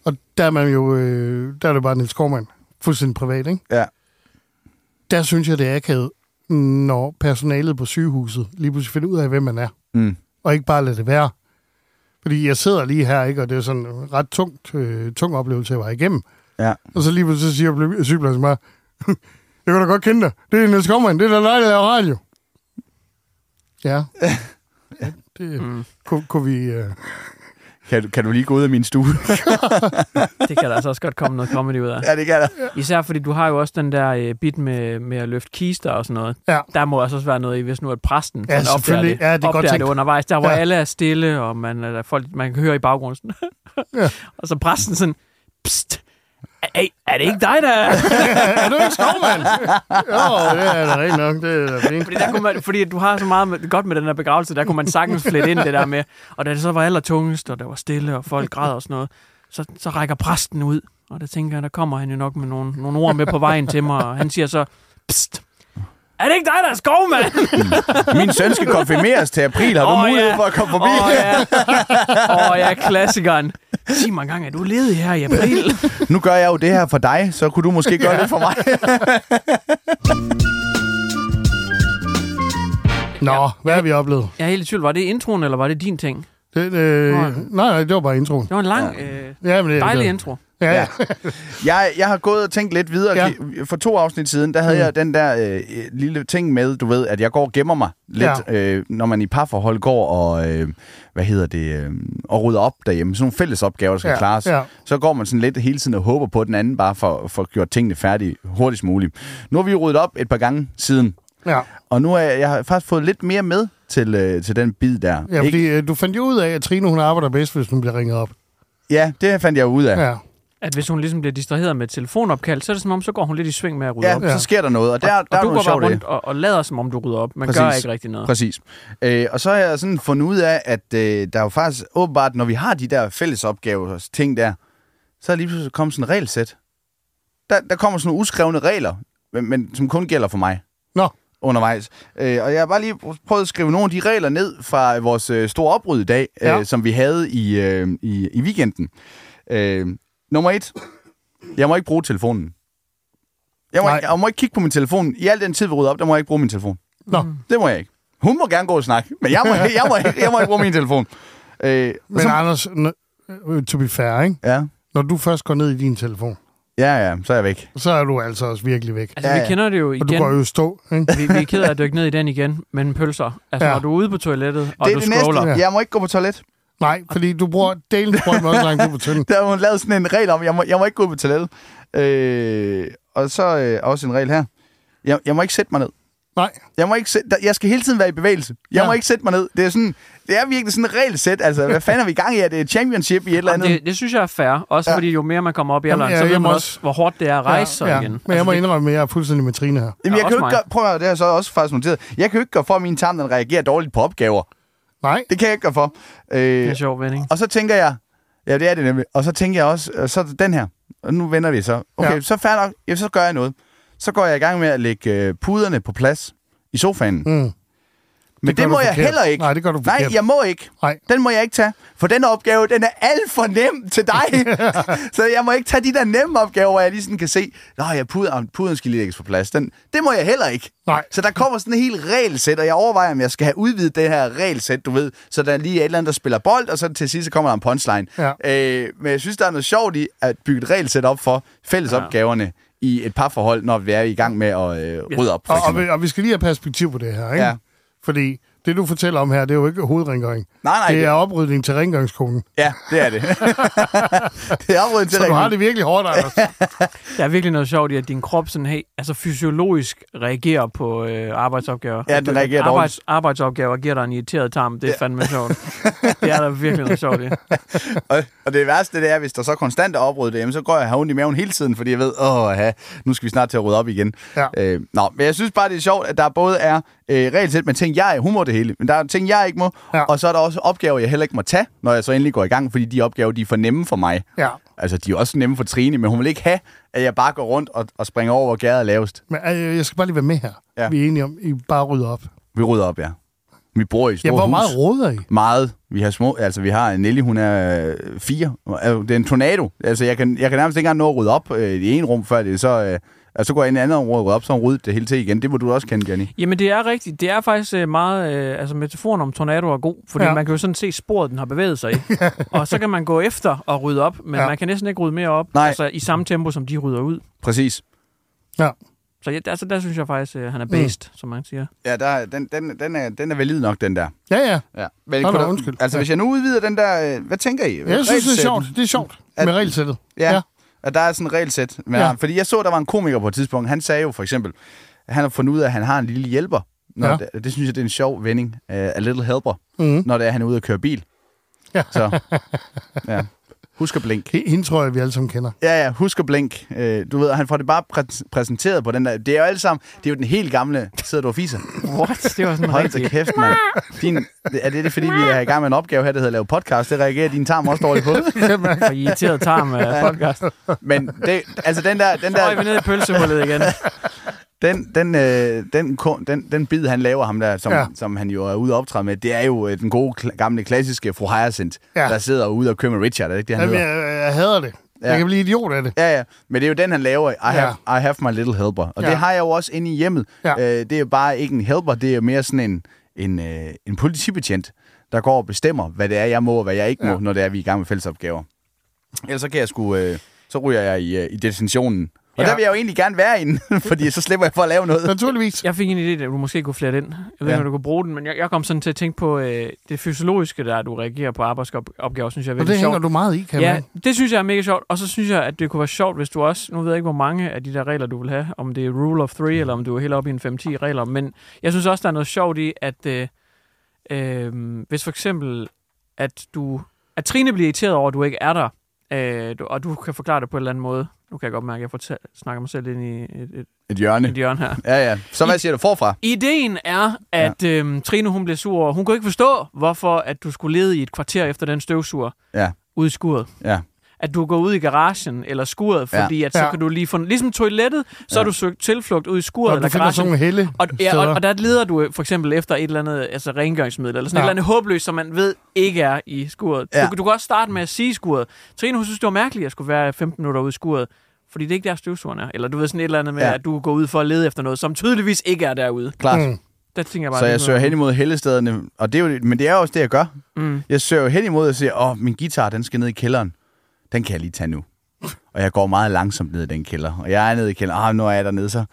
Og der er man jo, øh, der er det bare Niels Skovmand. Fuldstændig privat, ikke? Ja. Der synes jeg, det er akavet, når personalet på sygehuset lige pludselig finder ud af, hvem man er. Mm. Og ikke bare lade det være. Fordi jeg sidder lige her, ikke? Og det er sådan en ret tungt, øh, tung oplevelse, jeg var igennem. Ja. Og så lige pludselig så siger sygeplejersken bare, jeg kan da godt kende dig. Det er Niels Skovmand. Det er da dig, der laver radio. Ja. ja det mm. kunne, kunne vi... Øh... Kan, du- kan du lige gå ud af min stue? Det kan der altså også godt komme noget comedy ud af. ja, det kan der. Især fordi du har jo også den der øh, bit med, med at løfte kister og sådan noget. Ja. Der må også være noget i, hvis nu at præsten Ja, sådan opdager selvfølgelig. det, Ja, det er godt opdager tænkt. det undervejs. Der hvor Ja. alle er stille, og man, er der folk, man kan høre i baggrunden. Ja. og så præsten sådan, pst, er, er det ikke dig, der er? du ikke Skovmand? jo, det er da rent nok. Det er fint. fordi, der kunne man, fordi du har så meget med, godt med den her begravelse, der kunne man sagtens flette ind det der med, og da det så var allertungest, og der var stille, og folk græd og sådan noget, så, så rækker præsten ud, og der tænker jeg, der kommer han jo nok med nogle, nogle ord med på vejen til mig, og han siger så, pst, er det ikke dig, der er skovmand? Min søn skal konfirmeres til april. Har du Åh, mulighed ja. for at komme forbi? Åh ja. Åh ja, klassikeren. Sig mig engang, er du ledig her i april? Nu gør jeg jo det her for dig, så kunne du måske gøre det for mig. Nå, hvad har vi oplevet? Jeg er helt i tvivl. Var det introen, eller var det din ting? Det, øh, nej, nej, det var bare introen. Det var en lang, ja. øh, Ja, men det, dejlig det, intro. Ja, ja. Jeg, jeg har gået og tænkt lidt videre. Ja. For to afsnit siden, der havde Mm. jeg den der øh, lille ting med, du ved, at jeg går og gemmer mig lidt, ja. øh, når man i parforhold går og, øh, hvad hedder det, øh, og rydder op derhjemme. Sådan nogle fælles opgaver, der skal Ja, klares. ja. Så går man sådan lidt hele tiden og håber på, at den anden bare får, får gjort tingene færdige hurtigst muligt. Nu har vi ryddet op et par gange siden, ja. og nu er jeg, jeg har faktisk fået lidt mere med til, øh, til den bid der. ja fordi øh, du fandt jo ud af, at Trine hun arbejder bedst, hvis hun bliver ringet op. ja, det fandt jeg ud af. Ja. At hvis hun ligesom bliver distraheret med et telefonopkald, så er det som om, så går hun lidt i sving med at rydde Ja, op. så sker der noget, og der, og, der er og du noget går bare rundt og, og lader, som om du rydder op, men Præcis. gør ikke rigtig noget. Præcis. Øh, og så har jeg sådan fundet ud af, at øh, der er jo faktisk åbenbart, når vi har de der fælles opgaver og ting der, så er lige pludselig kommet sådan en regelsæt. Der, der kommer sådan nogle uskrevne regler, men, men som kun gælder for mig Nå, undervejs. Øh, og jeg har bare lige prøvet at skrive nogle af de regler ned fra vores øh, store opbrud i dag, Ja. øh, som vi havde i, øh, i, i weekenden. Øh, nummer et. Jeg må ikke bruge telefonen. Jeg må, Nej. ikke, jeg må ikke kigge på min telefon. I al den tid, vi rydder op, der må jeg ikke bruge min telefon. Nå. Det må jeg ikke. Hun må gerne gå og snakke, men jeg må, jeg må, ikke, jeg må ikke bruge min telefon. Øh, men så, Anders, n- øh, to be fair, ikke? ja, Når du først går ned i din telefon, ja, ja, så er jeg væk. så er du altså også virkelig væk. Altså, Ja, vi kender det jo Og du igen. går jo stå, ikke? vi, vi er ked af at dykke ned i den igen, men pølser. Altså, Ja. ja. når du er ude på toilettet, og det er du det scroller. næste. Ja. Jeg må ikke gå på toilet. Nej, fordi du bruger delen sprøjt med også langt ud på tynden. Der har hun lavet sådan en regel om, jeg må, jeg må ikke gå ud på toilettet. Øh, og så øh, også en regel her. Jeg, jeg må ikke sætte mig ned. Nej. Jeg, må ikke sætte, jeg skal hele tiden være i bevægelse. Jeg Ja. ja. må ikke sætte mig ned. Det er, sådan, det er virkelig sådan et regelsæt. Altså, hvad fanden er vi i gang i? Er det et championship i et eller andet? det, det synes jeg er fair. Også ja. fordi jo mere man kommer op i alderen, ja, så ved man også, hvor hårdt det er at rejse sig igen. Men jeg må det- indrømme, at jeg er fuldstændig med Trine her. Jamen, jeg også kan jo ikke gøre, prøv at høre, det har jeg så også faktisk noteret. Jeg kan jo ikke gøre for, at min tarm den reagerer dårligt på opgaver. Nej. Det kan jeg ikke gøre for. Øh, Det er en sjov vending. Og så tænker jeg, ja, det er det nemlig. Og så tænker jeg også, øh, så den her. Og nu vender vi så. Okay, Ja. så nok. Ja, så gør jeg noget. Så går jeg i gang med at lægge øh, puderne på plads i sofaen. Mm. Men det, du må jeg forkert. heller ikke. Nej, det gør du Nej, forkert. jeg må ikke. Nej. Den må jeg ikke tage. For den opgave, den er alt for nem til dig. så jeg må ikke tage de der nemme opgaver, hvor jeg lige sådan kan se, Nå, ja, puden, puden skal lige lægges på plads. Den, det må jeg heller ikke. Nej. Så der kommer sådan en helt regelsæt, og jeg overvejer, om jeg skal have udvidet det her regelsæt, du ved. Så der lige er et eller andet, der spiller bold, og så til sidst så kommer der en punchline. Ja. Øh, men jeg synes, der er noget sjovt i at bygge et regelsæt op for fællesopgaverne i et parforhold, når vi er i gang med at øh, rydde op. For Og, og, eksempel. vi, og vi skal lige have perspektiv på det her, ikke? Ja. Fordi det, du fortæller om her, det er jo ikke hovedrengøring. Nej, nej, det det- er oprydning til rengøringskonen. Ja, det er det. det er opryddet til Så du har det virkelig hårdt, Anders. Der er virkelig noget sjovt i, at din krop sådan, hey, altså fysiologisk reagerer på øh, arbejdsopgaver. Ja, den reagerer Arbejds, arbejdsopgaver giver dig en irriteret tarm. Det er fandme sjovt. det er der virkelig noget sjovt i. Og, og det værste, det er, hvis der så konstant er opryddet det, jamen, så går jeg og har ondt i maven hele tiden, fordi jeg ved, åh, ja, nu skal vi snart til at rydde op igen. Ja. Øh, nå, men jeg synes bare, det er sjovt, at der både er øh, regelsæt med ting, jeg er, må det hele, men der er ting, jeg ikke må, Ja. ja. og så er der også opgaver, jeg heller ikke må tage, når jeg så endelig går i gang, fordi de opgaver, de er for nemme for mig. Ja. Altså, de er også nemme for Trine, men hun vil ikke have, at jeg bare går rundt og, og springer over, hvor gæret er lavest. Men øh, jeg skal bare lige være med her. Ja. Vi er enige om, I bare rydder op. Vi rydder op, ja. Vi bor i et Ja, stort hvor hus. meget råder I? Meget. Vi har små, altså vi har Nelly, hun er øh, fire. Altså, Det er en tornado. Altså jeg kan, jeg kan nærmest ikke engang nå at rydde op øh, i en rum, før det så... Øh, altså, så går jeg ind i et andet og rydder op, så ryddet det hele til igen. Det må du også kende, Jenny. Jamen, det er rigtigt. Det er faktisk øh, meget... Øh, altså, metaforen om tornado er god, fordi Ja. ja. man kan jo sådan se sporet, den har bevæget sig i. og så kan man gå efter og rydde op, men Ja. ja. man kan næsten ikke rydde mere op. Nej. Altså, i samme tempo, som de rydder ud. Præcis. Ja. Så ja, altså, der synes jeg faktisk, øh, han er based, mm. som man siger. Ja, der, den, den, den, er, den er valid nok, den der. Ja, ja. Ja. Men, Nå, kunne undskyld. Altså, Ja. hvis jeg nu udvider den der... Øh, hvad tænker I? Jeg synes, det er sjovt. Det er sjovt At- med regelsættet. Ja, Ja. At der er sådan en regelsæt. Men, Ja. ja. Fordi jeg så, der var en komiker på et tidspunkt. Han sagde jo for eksempel, at han har fundet ud af, at han har en lille hjælper. Når Ja. det, det, synes jeg, det er en sjov vending. Uh, a little helper. Mhm. Når det er, han er ude at køre bil. Ja. Så, ja. Husk at blink. Hende tror jeg, vi alle sammen kender. Ja, ja, husk at blink. Uh, du ved, han får det bare præ- præsenteret på den der. Det er jo alle sammen, det er jo den helt gamle, sidder du og fiser. What? Det var sådan Hold rigtig... kæft, mand. Din, er det, det fordi, vi er i gang med en opgave her, der hedder at lave podcast? Det reagerer din tarm også dårligt på. For irriteret tarm af podcast. Men det, altså den der, den Så er vi der, nede i pølsehullet igen. den, den, øh, den, den, den bid, han laver ham der, som, Ja. som han jo er ude at optræde med, det er jo øh, den gode, gamle, klassiske fru Hyacinth, Ja. der sidder ude og kører med Richard, er det ikke det, han Jamen, hedder? jeg, jeg hader det. Ja. Jeg kan blive idiot af det. Ja, ja. Men det er jo den, han laver. I, Ja. have, I have my little helper. Og Ja. det har jeg jo også inde i hjemmet. Ja. Øh, det er jo bare ikke en helper, det er jo mere sådan en, en, øh, en politibetjent, der går og bestemmer, hvad det er, jeg må og hvad jeg ikke må, Ja. når det er, vi er i gang med fællesopgaver. Ellers så kan jeg sgu, øh, så ryger jeg i, øh, i detentionen. Og Ja. der vil jeg jo egentlig gerne være inde, fordi så slipper jeg for at lave noget. Naturligvis. Jeg fik en idé, at du måske kunne flere den. Jeg ved ikke, Ja. om du kunne bruge den, men jeg, jeg kom sådan til at tænke på øh, det fysiologiske, der du reagerer på arbejdsopgaver, synes jeg er Og det hænger sjovt. du meget i, kan Ja, man. det synes jeg er mega sjovt. Og så synes jeg, at det kunne være sjovt, hvis du også... Nu ved jeg ikke, hvor mange af de der regler, du vil have. Om det er rule of three, eller om du er helt oppe i en 5-10 regler. Men jeg synes også, der er noget sjovt i, at øh, øh, hvis for eksempel, at du... At Trine bliver irriteret over, at du ikke er der, øh, og du kan forklare det på en eller anden måde. Nu kan jeg godt mærke, at jeg får tæ- snakker mig selv ind i et, et, Et hjørne. et hjørne her. Ja, ja. Så hvad siger du forfra? Ideen er, at ja. øhm, Trine hun blev sur, og hun kunne ikke forstå, hvorfor at du skulle lede i et kvarter efter den støvsuger Ja, ude i skuret. ja. At du går ud i garagen eller skuret, Ja. fordi at så Ja. kan du lige få... Ligesom toilettet, så Ja. har du søgt tilflugt ud i skuret Og eller finder sådan garagen. nogle helle Og, ja, og, og der leder du øh, for eksempel efter et eller andet altså rengøringsmiddel, eller sådan Ja. ja. et eller andet håbløst, som man ved ikke er i skuret. Ja. Ja. Du, du kan også starte med at sige skuret. Trine, hun synes, det var mærkeligt, at jeg skulle være 15 minutter ude i skuret, fordi det er ikke der støvsugeren er. Eller du ved sådan et eller andet med, Ja. at du går ud for at lede efter noget, som tydeligvis ikke er derude. Klart. Mm. Der tænker jeg bare... Så jeg søger hen imod hellestederne, og det er jo, men det er jo også det, jeg gør. Mm. Jeg søger hen imod og siger, åh, min guitar, den skal ned i kælderen. Den kan jeg lige tage nu. Og jeg går meget langsomt ned i den kælder. Og jeg er nede i kælderen. Ah, nu er jeg dernede, så...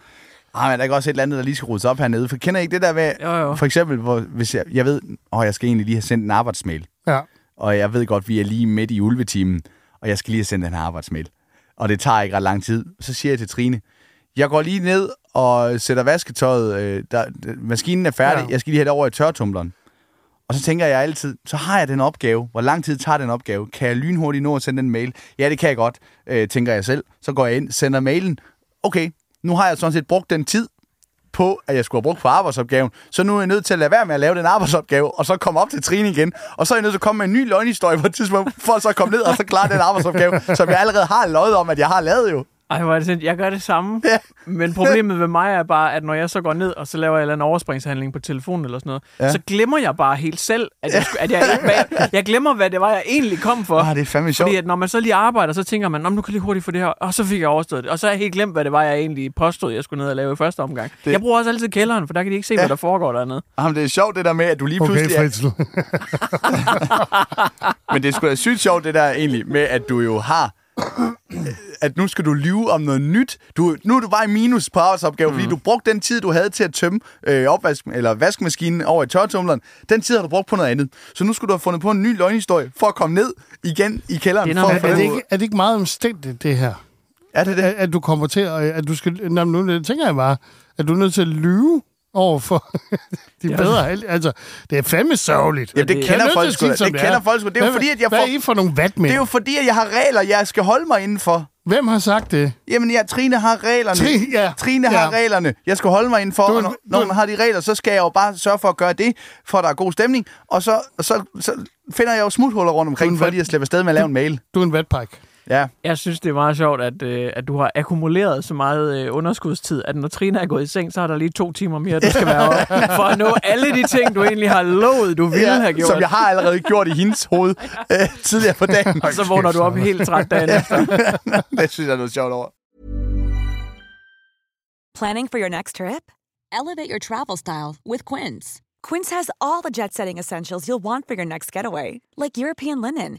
Ah, men der er ikke også et eller andet, der lige skal ryddes op hernede. For kender I ikke det der med... Jo, jo. For eksempel, hvor, hvis jeg, jeg ved, åh, jeg skal egentlig lige have sendt en arbejdsmail. Ja. Og jeg ved godt, vi er lige midt i ulvetimen, og jeg skal lige have sendt den her arbejdsmail. Og det tager ikke ret lang tid. Så siger jeg til Trine, Jeg går lige ned og sætter vasketøjet. Øh, der, maskinen er færdig. Ja. Jeg skal lige have det over i tørretumbleren. Og så tænker jeg altid, så har jeg den opgave. Hvor lang tid tager den opgave? Kan jeg lynhurtigt nå at sende en mail? Ja, det kan jeg godt, øh, tænker jeg selv. Så går jeg ind, sender mailen. Okay, nu har jeg sådan set brugt den tid på, at jeg skulle have brugt på arbejdsopgaven. Så nu er jeg nødt til at lade være med at lave den arbejdsopgave, og så komme op til træning igen. Og så er jeg nødt til at komme med en ny løgnhistorie på et tidspunkt, for så komme ned og så klare den arbejdsopgave, som jeg allerede har løjet om, at jeg har lavet jo. Ej, hvor er det sindssygt. Jeg gør det samme. Ja. Men problemet ved mig er bare, at når jeg så går ned, og så laver jeg en overspringshandling på telefonen eller sådan noget, Ja. så glemmer jeg bare helt selv, at jeg, at jeg, hvad, jeg glemmer, hvad det var, jeg egentlig kom for. Ah, det er fandme sjovt. Fordi at når man så lige arbejder, så tænker man, "Nå, men nu kan jeg lige hurtigt få det her, og så fik jeg overstået det. Og så har jeg helt glemt, hvad det var, jeg egentlig påstod, jeg skulle ned og lave i første omgang. Det-. Jeg bruger også altid kælderen, for der kan de ikke se, ja. hvad der foregår dernede. Jamen, det er sjovt det der med, at du lige Okay, pludselig... Fritzl. Men det er sgu da sygt sjovt, det der egentlig, med at du jo har at nu skal du lyve om noget nyt. Du, nu er du bare i minus på arbejdsopgave, mm. fordi du brugte den tid, du havde til at tømme øh, opvask, eller vaskemaskinen over i tørretumleren. Den tid har du brugt på noget andet. Så nu skulle du have fundet på en ny løgnhistorie for at komme ned igen i kælderen. Det er for at Er det, ikke, er det ikke meget omstændigt, det her? Er det det? At, at du kommer til at... At du skal, nu tænker jeg bare, at du er nødt til at lyve over for de Ja. bedre halv. Altså, det er fandme sørgeligt. Jamen, det Jeg er kender folk sgu som Det kender er. folk sgu. Det er jo Hvad- fordi, at jeg Hvad får- er I for nogle vatmænd? Det er jo fordi, at jeg har regler, jeg skal holde mig indenfor. Hvem har sagt det? Jamen, ja, Trine har reglerne. Tri- ja. Trine Ja. har reglerne. Jeg skal holde mig indenfor, Du- og når, når du- man har de regler, så skal jeg jo bare sørge for at gøre det, for at der er god stemning. Og så, så, så finder jeg jo smuthuller rundt Du er omkring, en for vat- lige at slippe afsted med at lave en mail. Du er en vatpike. Ja. Jeg synes, det er meget sjovt, at, øh, at du har akkumuleret så meget øh, underskudstid, at når Trine er gået i seng, så er der lige to timer mere, du skal være oppe, for at nå alle de ting, du egentlig har lovet, du ville have gjort. Som jeg har allerede gjort i hendes hoved øh, tidligere på dagen. Og så vågner du op helt træt dagen efter. det synes jeg er noget sjovt over. Planning for your next trip? Elevate your travel style with Quince. Quince has all the jet setting essentials you'll want for your next getaway, like European linen,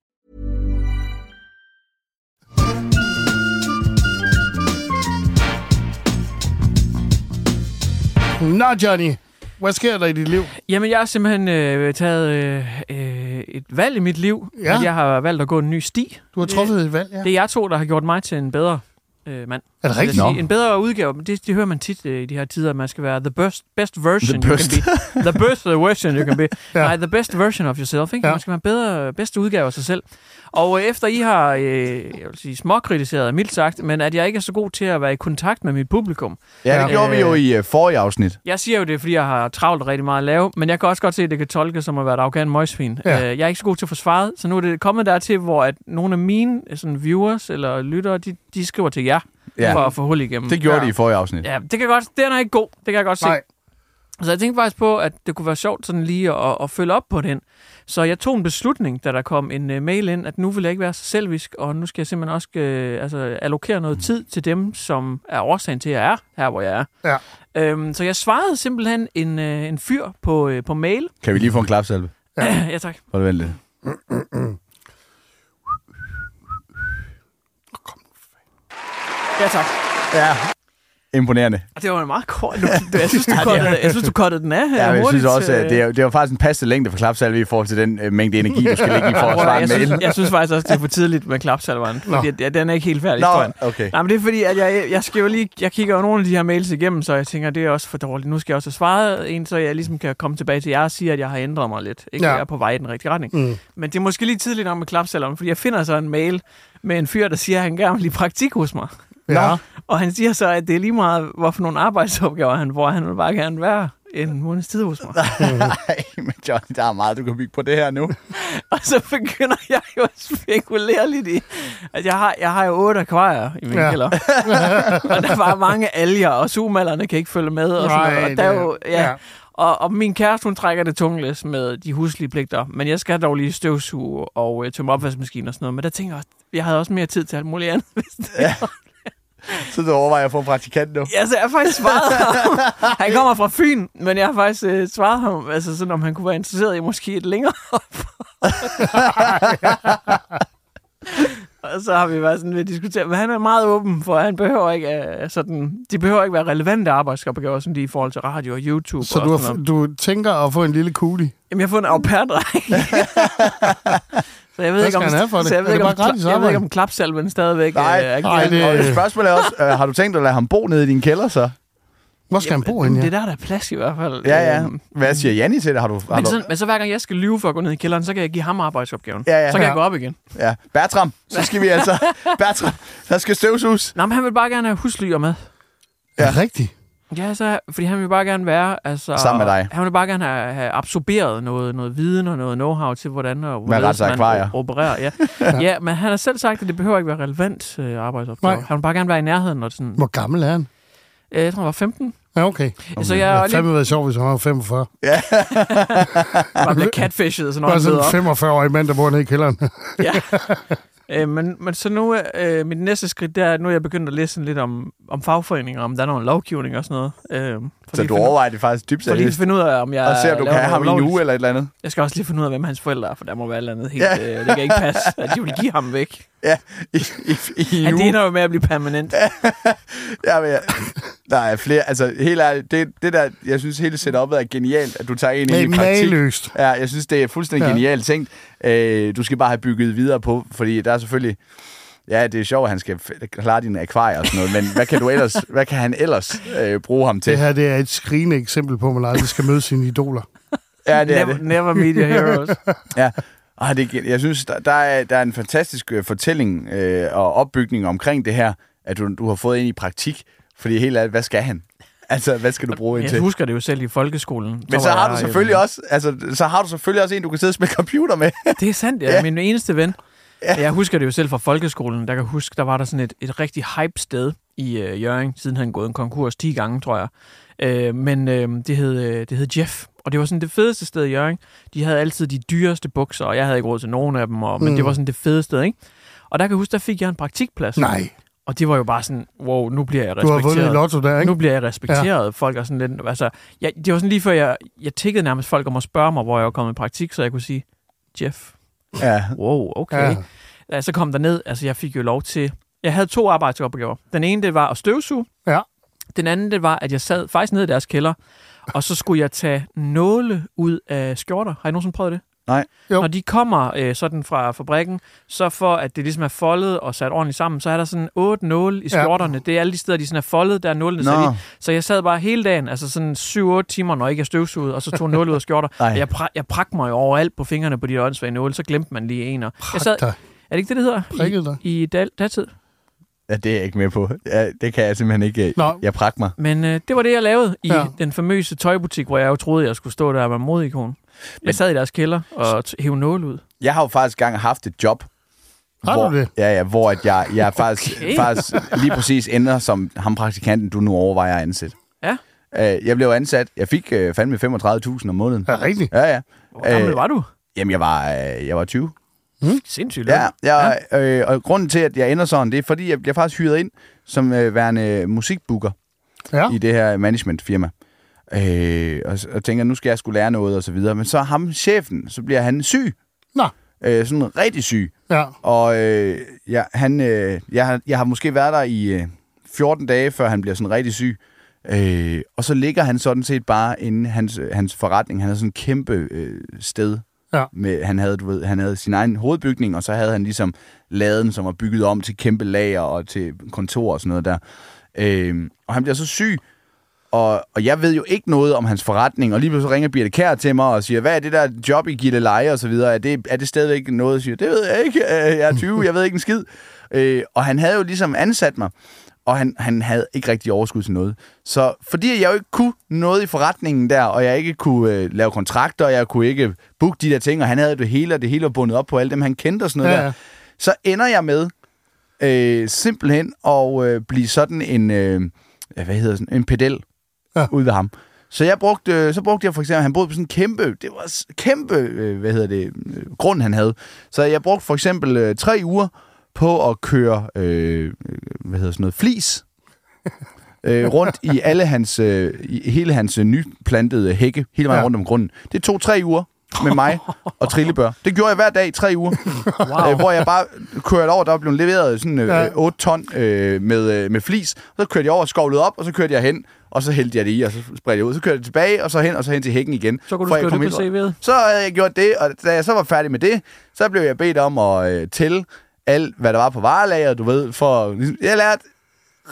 Nå, Johnny. Hvad sker der i dit liv? Jamen, jeg har simpelthen øh, taget øh, øh, et valg i mit liv, Ja. at jeg har valgt at gå en ny sti. Du har truffet et valg, ja. Det er jer to, der har gjort mig til en bedre øh, mand. Er det rigtigt? sige. En bedre udgave. men Det, det hører man tit øh, i de her tider, at man skal være the best, best version The you best. can be. The best version you can be. Ja. Nej, the best version of yourself. Ikke? Ja. Man skal være en bedre, bedste udgave af sig selv. Og øh, efter I har, øh, jeg vil sige, småkritiseret, mildt sagt, men at jeg ikke er så god til at være i kontakt med mit publikum. Ja, det Ja. gjorde vi jo i uh, forrige afsnit. Jeg siger jo det, fordi jeg har travlt rigtig meget at lave, men jeg kan også godt se, at det kan tolkes som at være et arrogant møgsvin. Ja. Ja. Jeg er ikke så god til at få svaret, så nu er det kommet dertil, hvor at nogle af mine øh, sådan, viewers eller lyttere, de, de skriver til jer Ja. for at få hul igennem. Det gjorde Ja. de i forrige afsnit. Ja, det kan godt, den er ikke god. Det kan jeg godt se. Nej. Så jeg tænkte faktisk på, at det kunne være sjovt sådan lige at, at følge op på den. Så jeg tog en beslutning, da der kom en uh, mail ind, at nu vil jeg ikke være så selvisk, og nu skal jeg simpelthen også uh, altså, allokere noget tid til dem, som er årsagen til, at jeg er her, hvor jeg er. Ja. Øhm, så jeg svarede simpelthen en, uh, en fyr på, uh, på mail. Kan vi lige få en klapsalve? Ja, ja tak. Hold vent Ja, tak. Ja. Imponerende. Det var en meget kort... Jeg, synes, du kottede, jeg synes, du kottede den af Ja, men jeg hurtigt. synes også, øh. at det er, det er jo faktisk en passende længde for klapsalve i forhold til den øh, mængde energi, du skal lægge i for at svare jeg, en synes, mail. jeg synes faktisk også, det er for tidligt med klapsalveren. Fordi at, ja, den er ikke helt færdig, Nå, okay. Nej, men det er fordi, at jeg, jeg skal jo lige... Jeg kigger jo nogle af de her mails igennem, så jeg tænker, det er også for dårligt. Nu skal jeg også have svaret en, så jeg ligesom kan komme tilbage til jer og sige, at jeg har ændret mig lidt. Ikke? Ja. Jeg er på vej i den rigtige retning. Mm. Men det er måske lige tidligt nok med klapsalveren, fordi jeg finder så en mail med en fyr, der siger, at han gerne vil i praktik hos mig. Ja. Og han siger så, at det er lige meget, hvorfor nogle arbejdsopgaver han, hvor han vil bare gerne være en måneds tid hos mig. Nej, men Johnny, der er meget, du kan bygge på det her nu. Og så begynder jeg jo at spekulere lidt i, at jeg har, jeg har jo otte akvarier i min Ja. kælder. og der var mange alger, og sugemallerne kan ikke følge med. Og, sådan Nej, og, der er jo, ja. ja. ja. Og, og min kæreste, hun trækker det tunglæs med de huslige pligter. Men jeg skal dog lige støvsuge og øh, tømme opvaskemaskinen og sådan noget. Men der tænker jeg også, jeg havde også mere tid til alt muligt andet. hvis det Ja. Så du overvejer at få en praktikant nu. Ja, så jeg har faktisk svaret ham. Han kommer fra Fyn, men jeg har faktisk øh, svaret ham, altså sådan, om han kunne være interesseret i måske et længere Og så har vi været sådan ved at diskutere, men han er meget åben for, at han behøver ikke, uh, sådan, de behøver ikke være relevante arbejdsopgaver, som de i forhold til radio og YouTube. Så og du, har, du tænker at få en lille kugle? Jamen, jeg har fået en au pair-dreng. så jeg ved ikke, om, skal han have for det? Så jeg Er ved, det ikke, om, bare gratis jeg ved ikke, om klapsalven stadigvæk Nej, øh, er nej, det... Og spørgsmålet er også, øh, har du tænkt dig at lade ham bo nede i din kælder så? Hvor skal han bo Jamen, henne? det er der, der er plads i hvert fald. Ja, ja. Øhm, Hvad siger Janni til det? Har du, har Men du... så, men så hver gang jeg skal lyve for at gå ned i kælderen, så kan jeg give ham arbejdsopgaven. Ja, ja. så kan Ja. jeg gå op igen. Ja. Bertram, så skal vi altså... Bertram, der skal støvsus. Nå, men han vil bare gerne have huslyr med. Ja. Det rigtigt? Ja, så, fordi han vil bare gerne være... Altså, Sammen med dig. Han vil bare gerne have, have absorberet noget, noget viden og noget know-how til, hvordan og hvorledes rette man akvarier. opererer. Ja. ja. ja, men han har selv sagt, at det behøver ikke være relevant øh, arbejdsopgave. Nej. Han vil bare gerne være i nærheden. Og sådan, Hvor gammel er han? øh, jeg tror, han var 15. Ja, okay. Så Det jeg har er lige fandme været sjovt, hvis han var 45. bare bliver catfished og sådan Bare noget. sådan en op. 45-årig mand, der bor nede i kælderen. Ja. Øh, men, men så nu, øh, mit næste skridt, det er, at nu er jeg begyndt at læse lidt om, om fagforeninger, om der er noget lovgivning og sådan noget. Øh, Så du overvejer det faktisk dybt For lige at seriøst. finde ud af, om jeg Og se, om du kan have ham i en uge eller et eller andet. Jeg skal også lige finde ud af, hvem hans forældre er, for der må være et eller andet helt... Ja. Øh, det kan ikke passe, at de vil give ham væk. Ja, i, i, i Han ender jo med at blive permanent. Ja, men jeg, der er flere, altså helt ærligt, det, det der, jeg synes hele setupet er genialt, at du tager en ind Det i er praktik. mageløst. Ja, jeg synes, det er fuldstændig ja. genialt tænkt. Øh, du skal bare have bygget videre på, fordi der er selvfølgelig, ja, det er sjovt, at han skal klare dine akvarier og sådan noget, men hvad kan, du ellers, hvad kan han ellers øh, bruge ham til? Det her det er et skrigende eksempel på, at man aldrig skal møde sine idoler. Ja, det er never, det. never meet your heroes. Ja. Ah, det, jeg synes, der, der, er, der er en fantastisk øh, fortælling øh, og opbygning omkring det her, at du, du har fået ind i praktik. Fordi helt ærligt, hvad skal han? Altså, hvad skal du bruge Jeg til? husker det jo selv i folkeskolen. Men så har jeg, du selvfølgelig også, altså, så har du selvfølgelig også en, du kan sidde og spille computer med. Det er sandt, ja. Ja. Min eneste ven. Ja. Jeg husker det jo selv fra folkeskolen. Der kan jeg huske, der var der sådan et, et rigtig hype sted i øh, Jørgen, siden han gået en konkurs 10 gange, tror jeg. Øh, men øh, det, hed, øh, det hed Jeff, og det var sådan det fedeste sted i Jørgen. De havde altid de dyreste bukser, og jeg havde ikke råd til nogen af dem, og, men Mm. det var sådan det fede sted, ikke? Og der kan jeg huske, der fik jeg en praktikplads. Nej, Og det var jo bare sådan, wow, nu bliver jeg du har respekteret. vundet lotto der, ikke? Nu bliver jeg respekteret. Ja. Folk er sådan lidt... Altså, jeg, det var sådan lige før, jeg, jeg tikkede nærmest folk om at spørge mig, hvor jeg var kommet i praktik, så jeg kunne sige, Jeff, Ja. wow, okay. Ja. Ja. Ja, så kom der ned, altså jeg fik jo lov til... Jeg havde to arbejdsopgaver. Den ene, det var at støvsuge. Ja. Den anden, det var, at jeg sad faktisk nede i deres kælder, og så skulle jeg tage nåle ud af skjorter. Har I nogensinde prøvet det? Nej. Jo. Når de kommer øh, sådan fra fabrikken, så for at det ligesom er foldet og sat ordentligt sammen, så er der sådan otte nåle i Ja. skjorterne. Det er alle de steder, de sådan er foldet, der er nålene sat i. Så jeg sad bare hele dagen, altså sådan 7-8 timer, når jeg ikke er støvsuget, og så tog nåle ud af skjorter. Jeg, pra- jeg prak mig jo overalt på fingrene på de der åndssvage nåle, så glemte man lige en. Og jeg sad, er det ikke det, det hedder? Prikket dig. I, i dal- datid. ja, det er jeg ikke med på. Ja, det kan jeg simpelthen ikke. Nå. Jeg prak mig. Men øh, det var det, jeg lavede i Ja. ja. den famøse tøjbutik, hvor jeg jo troede, jeg skulle stå der med modikon. Jeg sad i deres kælder og hævde nåle ud. Jeg har jo faktisk gang haft et job. Har hvor, du det? Ja, ja, hvor at jeg, jeg faktisk, Okay. faktisk lige præcis ender som ham praktikanten, du nu overvejer at ansætte. Ja. Øh, jeg blev ansat. Jeg fik øh, fandme 35.000 om måneden. Er det rigtigt? Ja, ja. Hvor gammel Øh, var du? Jamen, jeg var, øh, jeg var 20. Sindssygt. Ja, jeg, øh, og grunden til, at jeg ender sådan, det er, fordi jeg bliver faktisk hyret ind som øh, værende musikbooker Ja. i det her managementfirma. Øh, og, og tænker, nu skal jeg skulle lære noget og så videre. Men så ham, chefen, så bliver han syg. Nå. Øh, sådan rigtig syg. Ja. Og øh, ja, han, øh, jeg, har, jeg har måske været der i øh, 14 dage, før han bliver sådan rigtig syg. Øh, og så ligger han sådan set bare inde hans, hans forretning. Han har sådan en kæmpe øh, sted. Ja. Med, han, havde, du ved, han havde sin egen hovedbygning, og så havde han ligesom laden, som var bygget om til kæmpe lager og til kontor og sådan noget der. Øh, og han bliver så syg, og, og jeg ved jo ikke noget om hans forretning, og lige pludselig ringer Birte Kær til mig og siger, hvad er det der job i Gitte Leje og så videre? Er det, er det stadigvæk noget? Jeg siger, det ved jeg ikke. Øh, Jeg er 20, jeg ved ikke en skid. Øh, og han havde jo ligesom ansat mig, og han, han havde ikke rigtig overskud til noget. Så fordi jeg jo ikke kunne noget i forretningen der, og jeg ikke kunne øh, lave kontrakter, og jeg kunne ikke booke de der ting, og han havde det hele, og det hele var bundet op på alle dem, han kendte og sådan noget Ja, der, så ender jeg med øh, simpelthen at øh, blive sådan en, øh, hvad hedder sådan, en pedel Ja. ud ved ham. Så jeg brugte, øh, så brugte jeg for eksempel, han boede på sådan en kæmpe, det var kæmpe, øh, hvad hedder det, øh, grund han havde. Så jeg brugte for eksempel tre uger på at køre, øh, hvad hedder sådan noget, flis. øh, rundt i alle hans, øh, i hele hans nyplantede hække, hele vejen Ja. rundt om grunden. Det tog tre uger. med mig og trillebør. Det gjorde jeg hver dag i tre uger. Wow. Øh, hvor jeg bare kørte over, der blevet leveret sådan øh, Ja. 8 ton øh, med, øh, med flis. Så kørte jeg over, skovlede op, og så kørte jeg hen, og så hældte jeg det i, og så spredte jeg ud. Så kørte jeg tilbage, og så hen, og så hen til hækken igen. Så kunne du skrive det på CV'et. Så havde jeg gjort det, og da jeg så var færdig med det, så blev jeg bedt om at øh, tælle alt, hvad der var på varelageret, du ved, for... Jeg lærte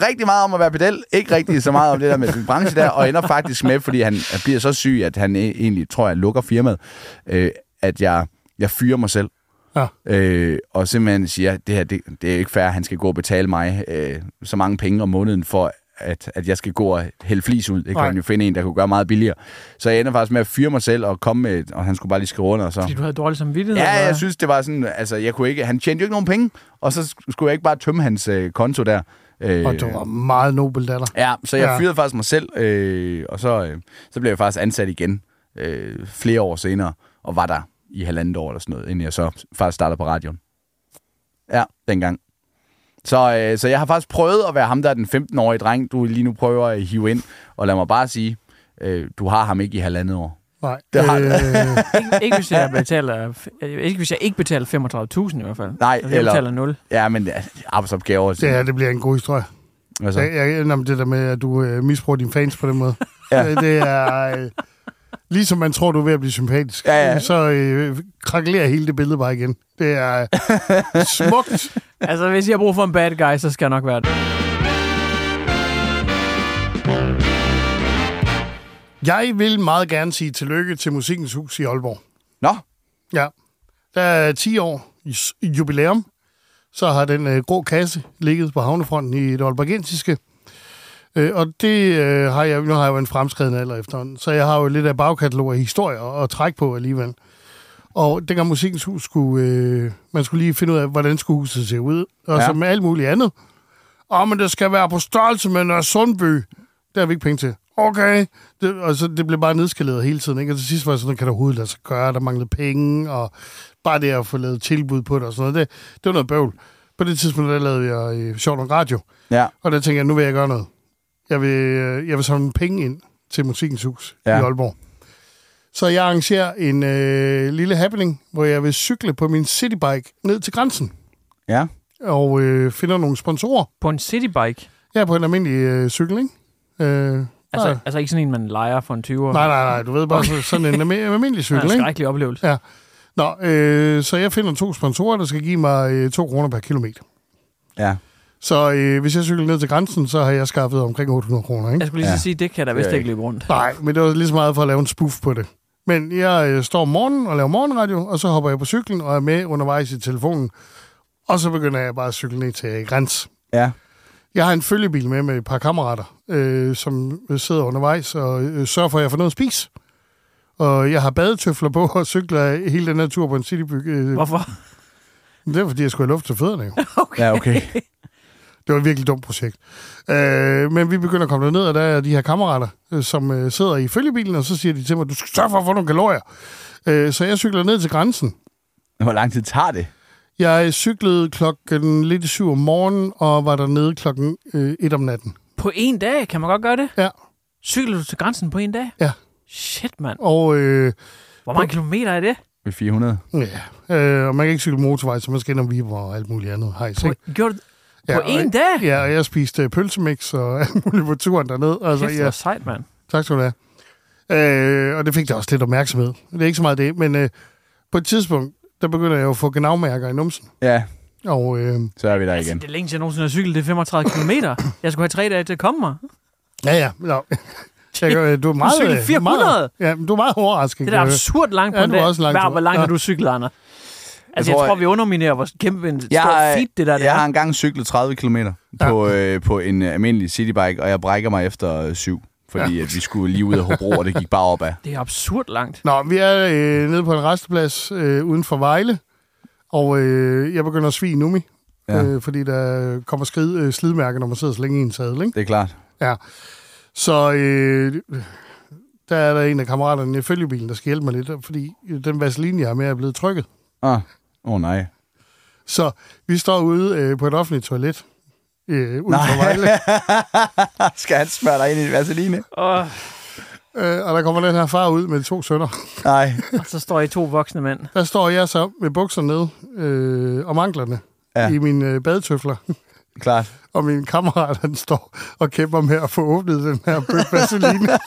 rigtig meget om at være pedel, ikke rigtig så meget om det der med den branche der, og ender faktisk med, fordi han, bliver så syg, at han e- egentlig, tror jeg, lukker firmaet, øh, at jeg, jeg fyrer mig selv. Ja. Øh, og simpelthen siger, det her, det, det er ikke fair, han skal gå og betale mig øh, så mange penge om måneden for, at, at jeg skal gå og hælde flis ud. Det kan han jo finde en, der kunne gøre meget billigere. Så jeg ender faktisk med at fyre mig selv og komme med, og han skulle bare lige skrive under. Og så. Fordi du havde dårlig samvittighed? Ja, eller jeg synes, det var sådan, altså, jeg kunne ikke, han tjente jo ikke nogen penge, og så skulle jeg ikke bare tømme hans øh, konto der. Øh, Og det var meget af dig. Ja, så jeg ja. fyrede faktisk mig selv, øh, og så, øh, så blev jeg faktisk ansat igen øh, flere år senere, og var der i halvandet år eller sådan noget, inden jeg så faktisk startede på radioen. Ja, dengang. Så, øh, så jeg har faktisk prøvet at være ham, der er den 15-årige dreng, du lige nu prøver at hive ind, og lad mig bare sige, øh, du har ham ikke i halvandet år. Nej. Det har- ikke, ikke, hvis jeg betaler, øh, ikke hvis jeg ikke betaler 35.000 i hvert fald. Nej, altså, jeg eller- betaler 0. Ja, men ja, arbejdsopgaver. Det, her, det bliver en god historie. Hvad så? Jeg, jeg, jamen, det der med, at du øh, misbruger dine fans på den måde. Ja. Øh, Det er... Øh, ligesom man tror, du er ved at blive sympatisk. Ja, ja. Så øh, krakelerer hele det billede bare igen. Det er smukt. Altså, hvis jeg har brug for en bad guy, så skal jeg nok være det. Jeg vil meget gerne sige tillykke til Musikkens Hus i Aalborg. Nå, Ja. Der er 10 år i jubilæum. Så har den øh, grå kasse ligget på havnefronten i det aalborgensiske. Øh, og det øh, har jeg, nu har jeg jo en fremskreden alder efterhånden, så jeg har jo lidt af bagkatalog af historier at trække på alligevel. Og dengang Musikkens Hus skulle, øh, man skulle lige finde ud af, hvordan skulle huset se ud, og ja. Som med alt muligt andet. Åh, men det skal være på størrelse med Nørre Sundby. Det har vi ikke penge til. Okay. Det, og så det blev bare nedskaleret hele tiden. Ikke? Og til sidst var det sådan, kan der overhovedet lade sig gøre? Der manglede penge, og bare det at få lavet tilbud på det og sådan noget. Det, det var noget bøvl. På det tidspunkt, der lavede jeg øh, Sjovt Radio. ja. Og der tænkte jeg, nu vil jeg gøre noget. Jeg vil, øh, jeg vil samle penge ind til Musikkens Hus ja. Ja. i Aalborg. Så jeg arrangerer en øh, lille happening, hvor jeg vil cykle på min citybike ned til grænsen. Ja. Og øh, finder nogle sponsorer. På en citybike. Ja, på en almindelig øh, cykel, ikke? Øh, Altså, nej. altså ikke sådan en, man leger for en 20'er. nej, nej, nej, du ved bare okay. sådan en almi- almindelig Det er cykel, en ikke? skrækkelig oplevelse. Ja. Nå, øh, så jeg finder to sponsorer, der skal give mig øh, 2 kroner per kilometer. Ja. Så øh, hvis jeg cykler ned til grænsen, så har jeg skaffet omkring 800 kroner, ikke? Jeg skulle lige Ja. sige, det kan der vist er ikke løbe rundt. Nej, men det var lige så meget for at lave en spoof på det. Men jeg øh, står om morgenen og laver morgenradio, og så hopper jeg på cyklen og er med undervejs i telefonen. Og så begynder jeg bare at cykle ned til Græns. Ja. Jeg har en følgebil med med et par kammerater, øh, som sidder undervejs og øh, sørger for, at jeg får noget at spise. Og jeg har badetøfler på og cykler hele den her tur på en citybyg. Øh, Hvorfor? det er, fordi jeg skulle have luft til fødderne. Jo. Ja, okay. Det var et virkelig dumt projekt. Øh, men vi begynder at komme derned, og der er de her kammerater, øh, som øh, sidder i følgebilen, og så siger de til mig, du skal sørge for at få nogle kalorier. Øh, så jeg cykler ned til grænsen. Hvor lang tid tager det? Jeg cyklede klokken lidt i syv om morgenen, og var dernede klokken øh, et om natten. På en dag? Kan man godt gøre det? Ja. Cykler du til grænsen på en dag? Ja. Shit, mand. Og, øh, Hvor mange kilometer er det? Ved 400. ja, øh, og man kan ikke cykle motorvej, så man skal ind om Viborg og alt muligt andet. Hejs, På, ikke? gjorde du på og- en dag? Ja, og jeg spiste pølsemix og alt muligt på turen derned. Altså, Kæft, ja, sejt, mand. Tak skal du have. Øh, og det fik da også lidt opmærksomhed. Det er ikke så meget det, men øh, på et tidspunkt, der begynder jeg jo at få gnavmærker i numsen. Ja, Og øh, så er vi der Altså, igen. det er længe siden, jeg nogensinde har cyklet. Det er 35 km. Jeg skulle have tre dage til at komme mig. ja, ja. Nå. Jeg, øh, du er meget, øh, 400? Meget, ja, men du er meget overrasket. Det er absurd langt på Ja, en du dag. også langt Hvor, langt Ja. har du cyklet, Anna? Altså, jeg, tror, tror, vi underminerer hvor kæmpe en stor Jeg, feat, det der, det jeg er. har engang cyklet 30 km på, øh, på en øh, almindelig citybike, og jeg brækker mig efter øh, syv. Fordi ja. at vi skulle lige ud af Hobro, og det gik bare opad. Det er absurd langt. Nå, vi er øh, nede på en resteplads øh, uden for Vejle, og øh, jeg begynder at svige nummi, Ja. ja. øh, fordi der kommer skrid, øh, slidmærker, når man sidder så længe i en sadel, ikke? Det er klart. Ja. Så øh, der er der en af kammeraterne i følgebilen, der skal hjælpe mig lidt, fordi den vaseline, jeg har med, er blevet trykket. Ah. Åh oh, nej. Så vi står ude øh, på et offentligt toilet, øh, for Nej. Vejle. Skal han smøre dig ind i vaseline? Oh, Øh, og der kommer den her far ud med de to sønner. Nej. Og så står I to voksne mænd. Der står jeg så med bukserne nede øh, om anklerne Ja. ja. i mine øh, badetøfler. Klart. Og min kammerat, han står og kæmper med at få åbnet den her bøf vaseline.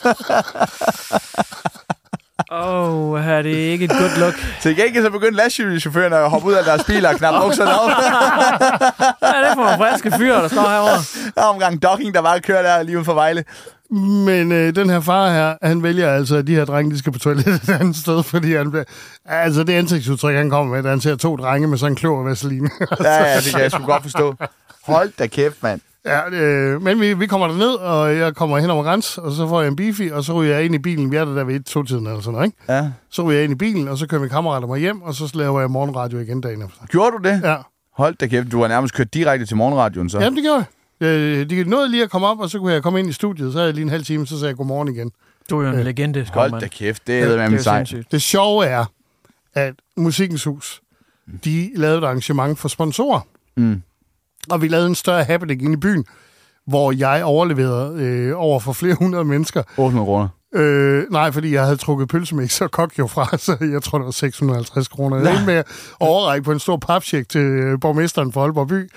Åh, oh, her er det ikke et godt look. Til gengæld så begyndte lastbilchaufførerne at hoppe ud af deres biler og knappe bukserne op. Hvad er det for en friske fyr, der står herovre? Der var omgang docking, der bare kører der lige uden for Vejle. Men øh, den her far her, han vælger altså, at de her drenge, de skal på toilettet et andet sted, fordi han bliver... Altså, det ansigtsudtryk, han kommer med, da han ser to drenge med sådan en klog vaseline. Ja, ja, det kan jeg sgu godt forstå. Hold da kæft, mand. Ja, øh, men vi, vi kommer derned, og jeg kommer hen over græns, og så får jeg en bifi, og så ryger jeg ind i bilen. Vi er der der ved et-to-tiden eller sådan noget, ikke? Ja. Så ryger jeg ind i bilen, og så kører min kammerater mig hjem, og så laver jeg morgenradio igen dagen efter. Gjorde du det? Ja. Hold da kæft, du har nærmest kørt direkte til morgenradioen så. Jamen, det gjorde jeg. Øh, de nåede lige at komme op, og så kunne jeg komme ind i studiet. Så havde jeg lige en halv time, så sagde jeg godmorgen igen. Du er jo en Øh, legende, Hold Skovmand. da kæft, det er med min sejt. Det sjove er, at Musikkens Hus, de lavede et arrangement for sponsorer. Mm. Og vi lavede en større happening inde i byen, hvor jeg overleverede øh, over for flere hundrede mennesker. 800 kroner. Øh, nej, fordi jeg havde trukket pølsemix og kok jo fra, så jeg tror, det var 650 kroner. Jeg endte med at overrække på en stor papcheck til øh, borgmesteren for Aalborg By.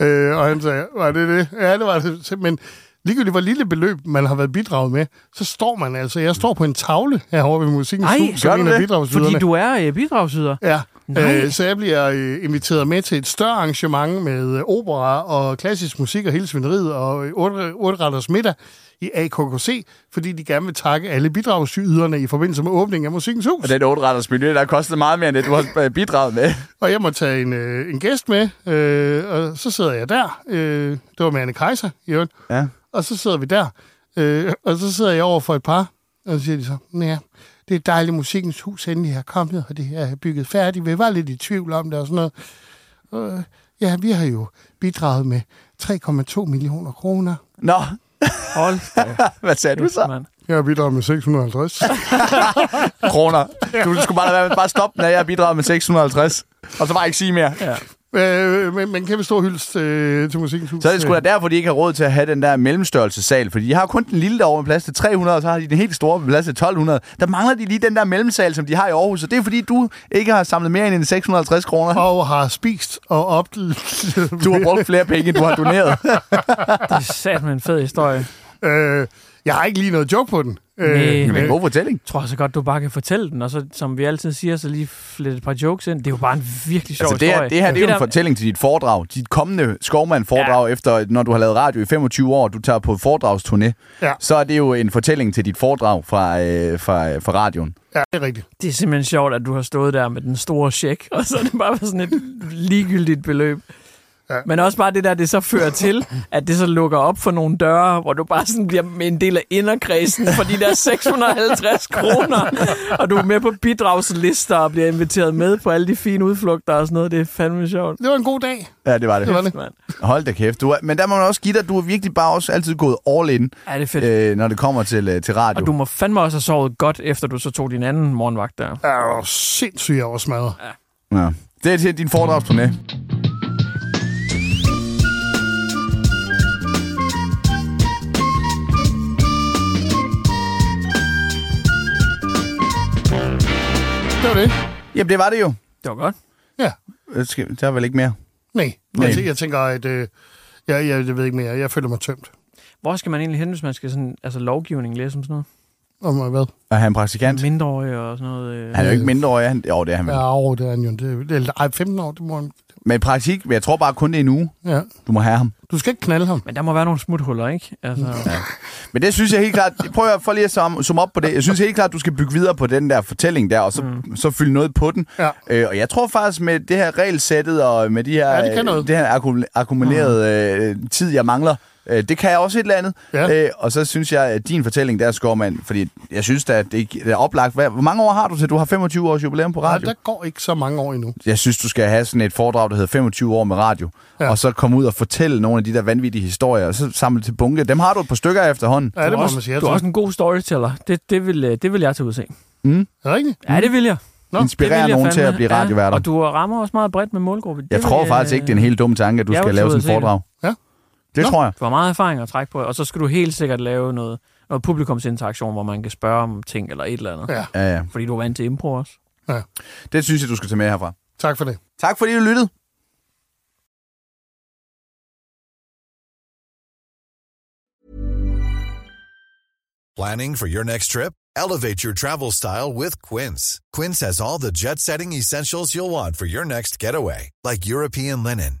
Øh, og han sagde, var det det? Ja, det var det. Men ligegyldigt hvor lille beløb, man har været bidraget med, så står man altså, jeg står på en tavle herovre ved Musikkens Ej, Hus, som en af bidragsyderne. Fordi du er øh, bidragsyder. Ja. Øh, så jeg bliver øh, inviteret med til et større arrangement med øh, opera og klassisk musik og hele svineriet og øh, retters middag i AKKC, fordi de gerne vil takke alle bidragsyderne i forbindelse med åbningen af Musikkens Hus. Og den 8 retters menu, der kostede meget mere end det, du har bidraget med. Og jeg må tage en, øh, en gæst med, øh, og så sidder jeg der. Øh, det var med Anne Kaiser, i øvrigt. Ja. Og så sidder vi der, øh, og så sidder jeg over for et par, og så siger de så, ja, det er dejligt, musikkens hus endelig er kommet, og det er bygget færdigt. Vi var lidt i tvivl om det og sådan noget. Og, øh, ja, vi har jo bidraget med 3,2 millioner kroner. Nå, Hold hvad sagde du så? mand. Jeg har bidraget med 650. Kroner. Du skulle bare lade være med bare stoppe, når jeg har bidraget med 650. Og så bare ikke sige mere. Ja. Øh, men, men kæmpe stor hyldest øh, til musikkens hus. Så er det sgu da derfor, de ikke har råd til at have den der mellemstørrelsesal. Fordi de har kun den lille derovre med plads til 300, og så har de den helt store med plads til 1200. Der mangler de lige den der mellemsal, som de har i Aarhus. Og det er fordi, du ikke har samlet mere end 650 kroner. Og har spist og op... Du har brugt flere penge, end du har doneret. Det er sat med en fed historie. Øh, jeg har ikke lige noget joke på den. Nej. Det er Øh, en god fortælling. Jeg tror så godt, du bare kan fortælle den, og så, som vi altid siger, så lige flette et par jokes ind. Det er jo bare en virkelig sjov Altså, det, her, historie. det her det er jo en fortælling til dit foredrag. Dit kommende skovmand-foredrag, ja. efter når du har lavet radio i 25 år, du tager på foredragsturné, Ja. så er det jo en fortælling til dit foredrag fra, øh, fra, fra radioen. ja, det er rigtigt. Det er simpelthen sjovt, at du har stået der med den store check, og så er det bare sådan et ligegyldigt beløb. Ja. Men også bare det der, det så fører til, at det så lukker op for nogle døre, hvor du bare sådan bliver en del af inderkredsen for de der 650 kroner, og du er med på bidragslister og bliver inviteret med på alle de fine udflugter og sådan noget. Det er fandme sjovt. Det var en god dag. Ja, det var det. Det var det. Mand. Hold da kæft. Du er, men der må man også give dig, du har virkelig bare også altid gået all in, Ja, det er fedt. øh, når det kommer til, øh, til radio. Og du må fandme også have sovet godt, efter du så tog din anden morgenvagt der. Er jo sindssygt, jeg var smadret. Ja. Det er til din foredragsturné. Var det. Jamen, det var det jo. Det var godt. Ja. Øh, skal- Der er vel ikke mere. Nej. Nej. Jeg, jeg tænker, at... Øh, jeg, jeg, jeg ved ikke mere. Jeg føler mig tømt. Hvor skal man egentlig hen, hvis man skal sådan, altså lovgivning læse om sådan noget? Om hvad? Og han er en praktikant. Mindreårige og sådan noget. Øh. Han er jo ikke mindreårig. Han, jo, det er han vel. Ja, over det er han jo. Det, det er, ej, 15 år, det må han. Men praktik, jeg tror bare kun det er en uge. Ja. Du må have ham. Du skal ikke knalde ham. Men der må være nogle smuthuller, ikke? Altså, ja. Men det synes jeg helt klart... Prøv at, for lige at zoome op på det. Jeg synes helt klart, at du skal bygge videre på den der fortælling der, og så, mm. så fylde noget på den. Ja. Øh, og jeg tror faktisk med det her regelsættet, og med de her, Ja, det kan noget. det her akkum- akkumulerede øh, tid, jeg mangler, øh, det kan jeg også et eller andet. Ja. Øh, og så synes jeg, at din fortælling der, Skovmand, fordi jeg synes, at det det er oplagt. Hvad, hvor mange år har du til? Du har 25 års jubilæum på Nej, radio. der går ikke så mange år endnu. Jeg synes, du skal have sådan et foredrag, der hedder 25 år med radio. Ja. Ja. Og så komme ud og fortælle nogle af de der vanvittige historier, og så samle til bunke. Dem har du et par stykker efterhånden. Ja, det du, er må også, man sige. du er også en god storyteller. Det, det, vil, øh, det vil jeg tage ud at se. Er det rigtigt? Ja, det vil jeg. Nå, Inspirere nogen til at blive radioværter. og du rammer også meget bredt med målgruppe. Jeg Det tror vil, faktisk ikke, det er en helt dum tanke, at du jeg skal lave sådan et foredrag. Ja. Det Nå. tror jeg. Du har meget erfaring at trække på, og så skal du helt sikkert lave noget, noget publikumsinteraktion, hvor man kan spørge om ting eller et eller andet. Ja. Ja, ja. Fordi du er vant til impro også. Ja. Det synes jeg, du skal tage med herfra. Tak for det. Tak fordi du lyttede. Planning for your next trip? Elevate your travel style with Quince. Quince has all the jet setting essentials you'll want for your next getaway, like European linen,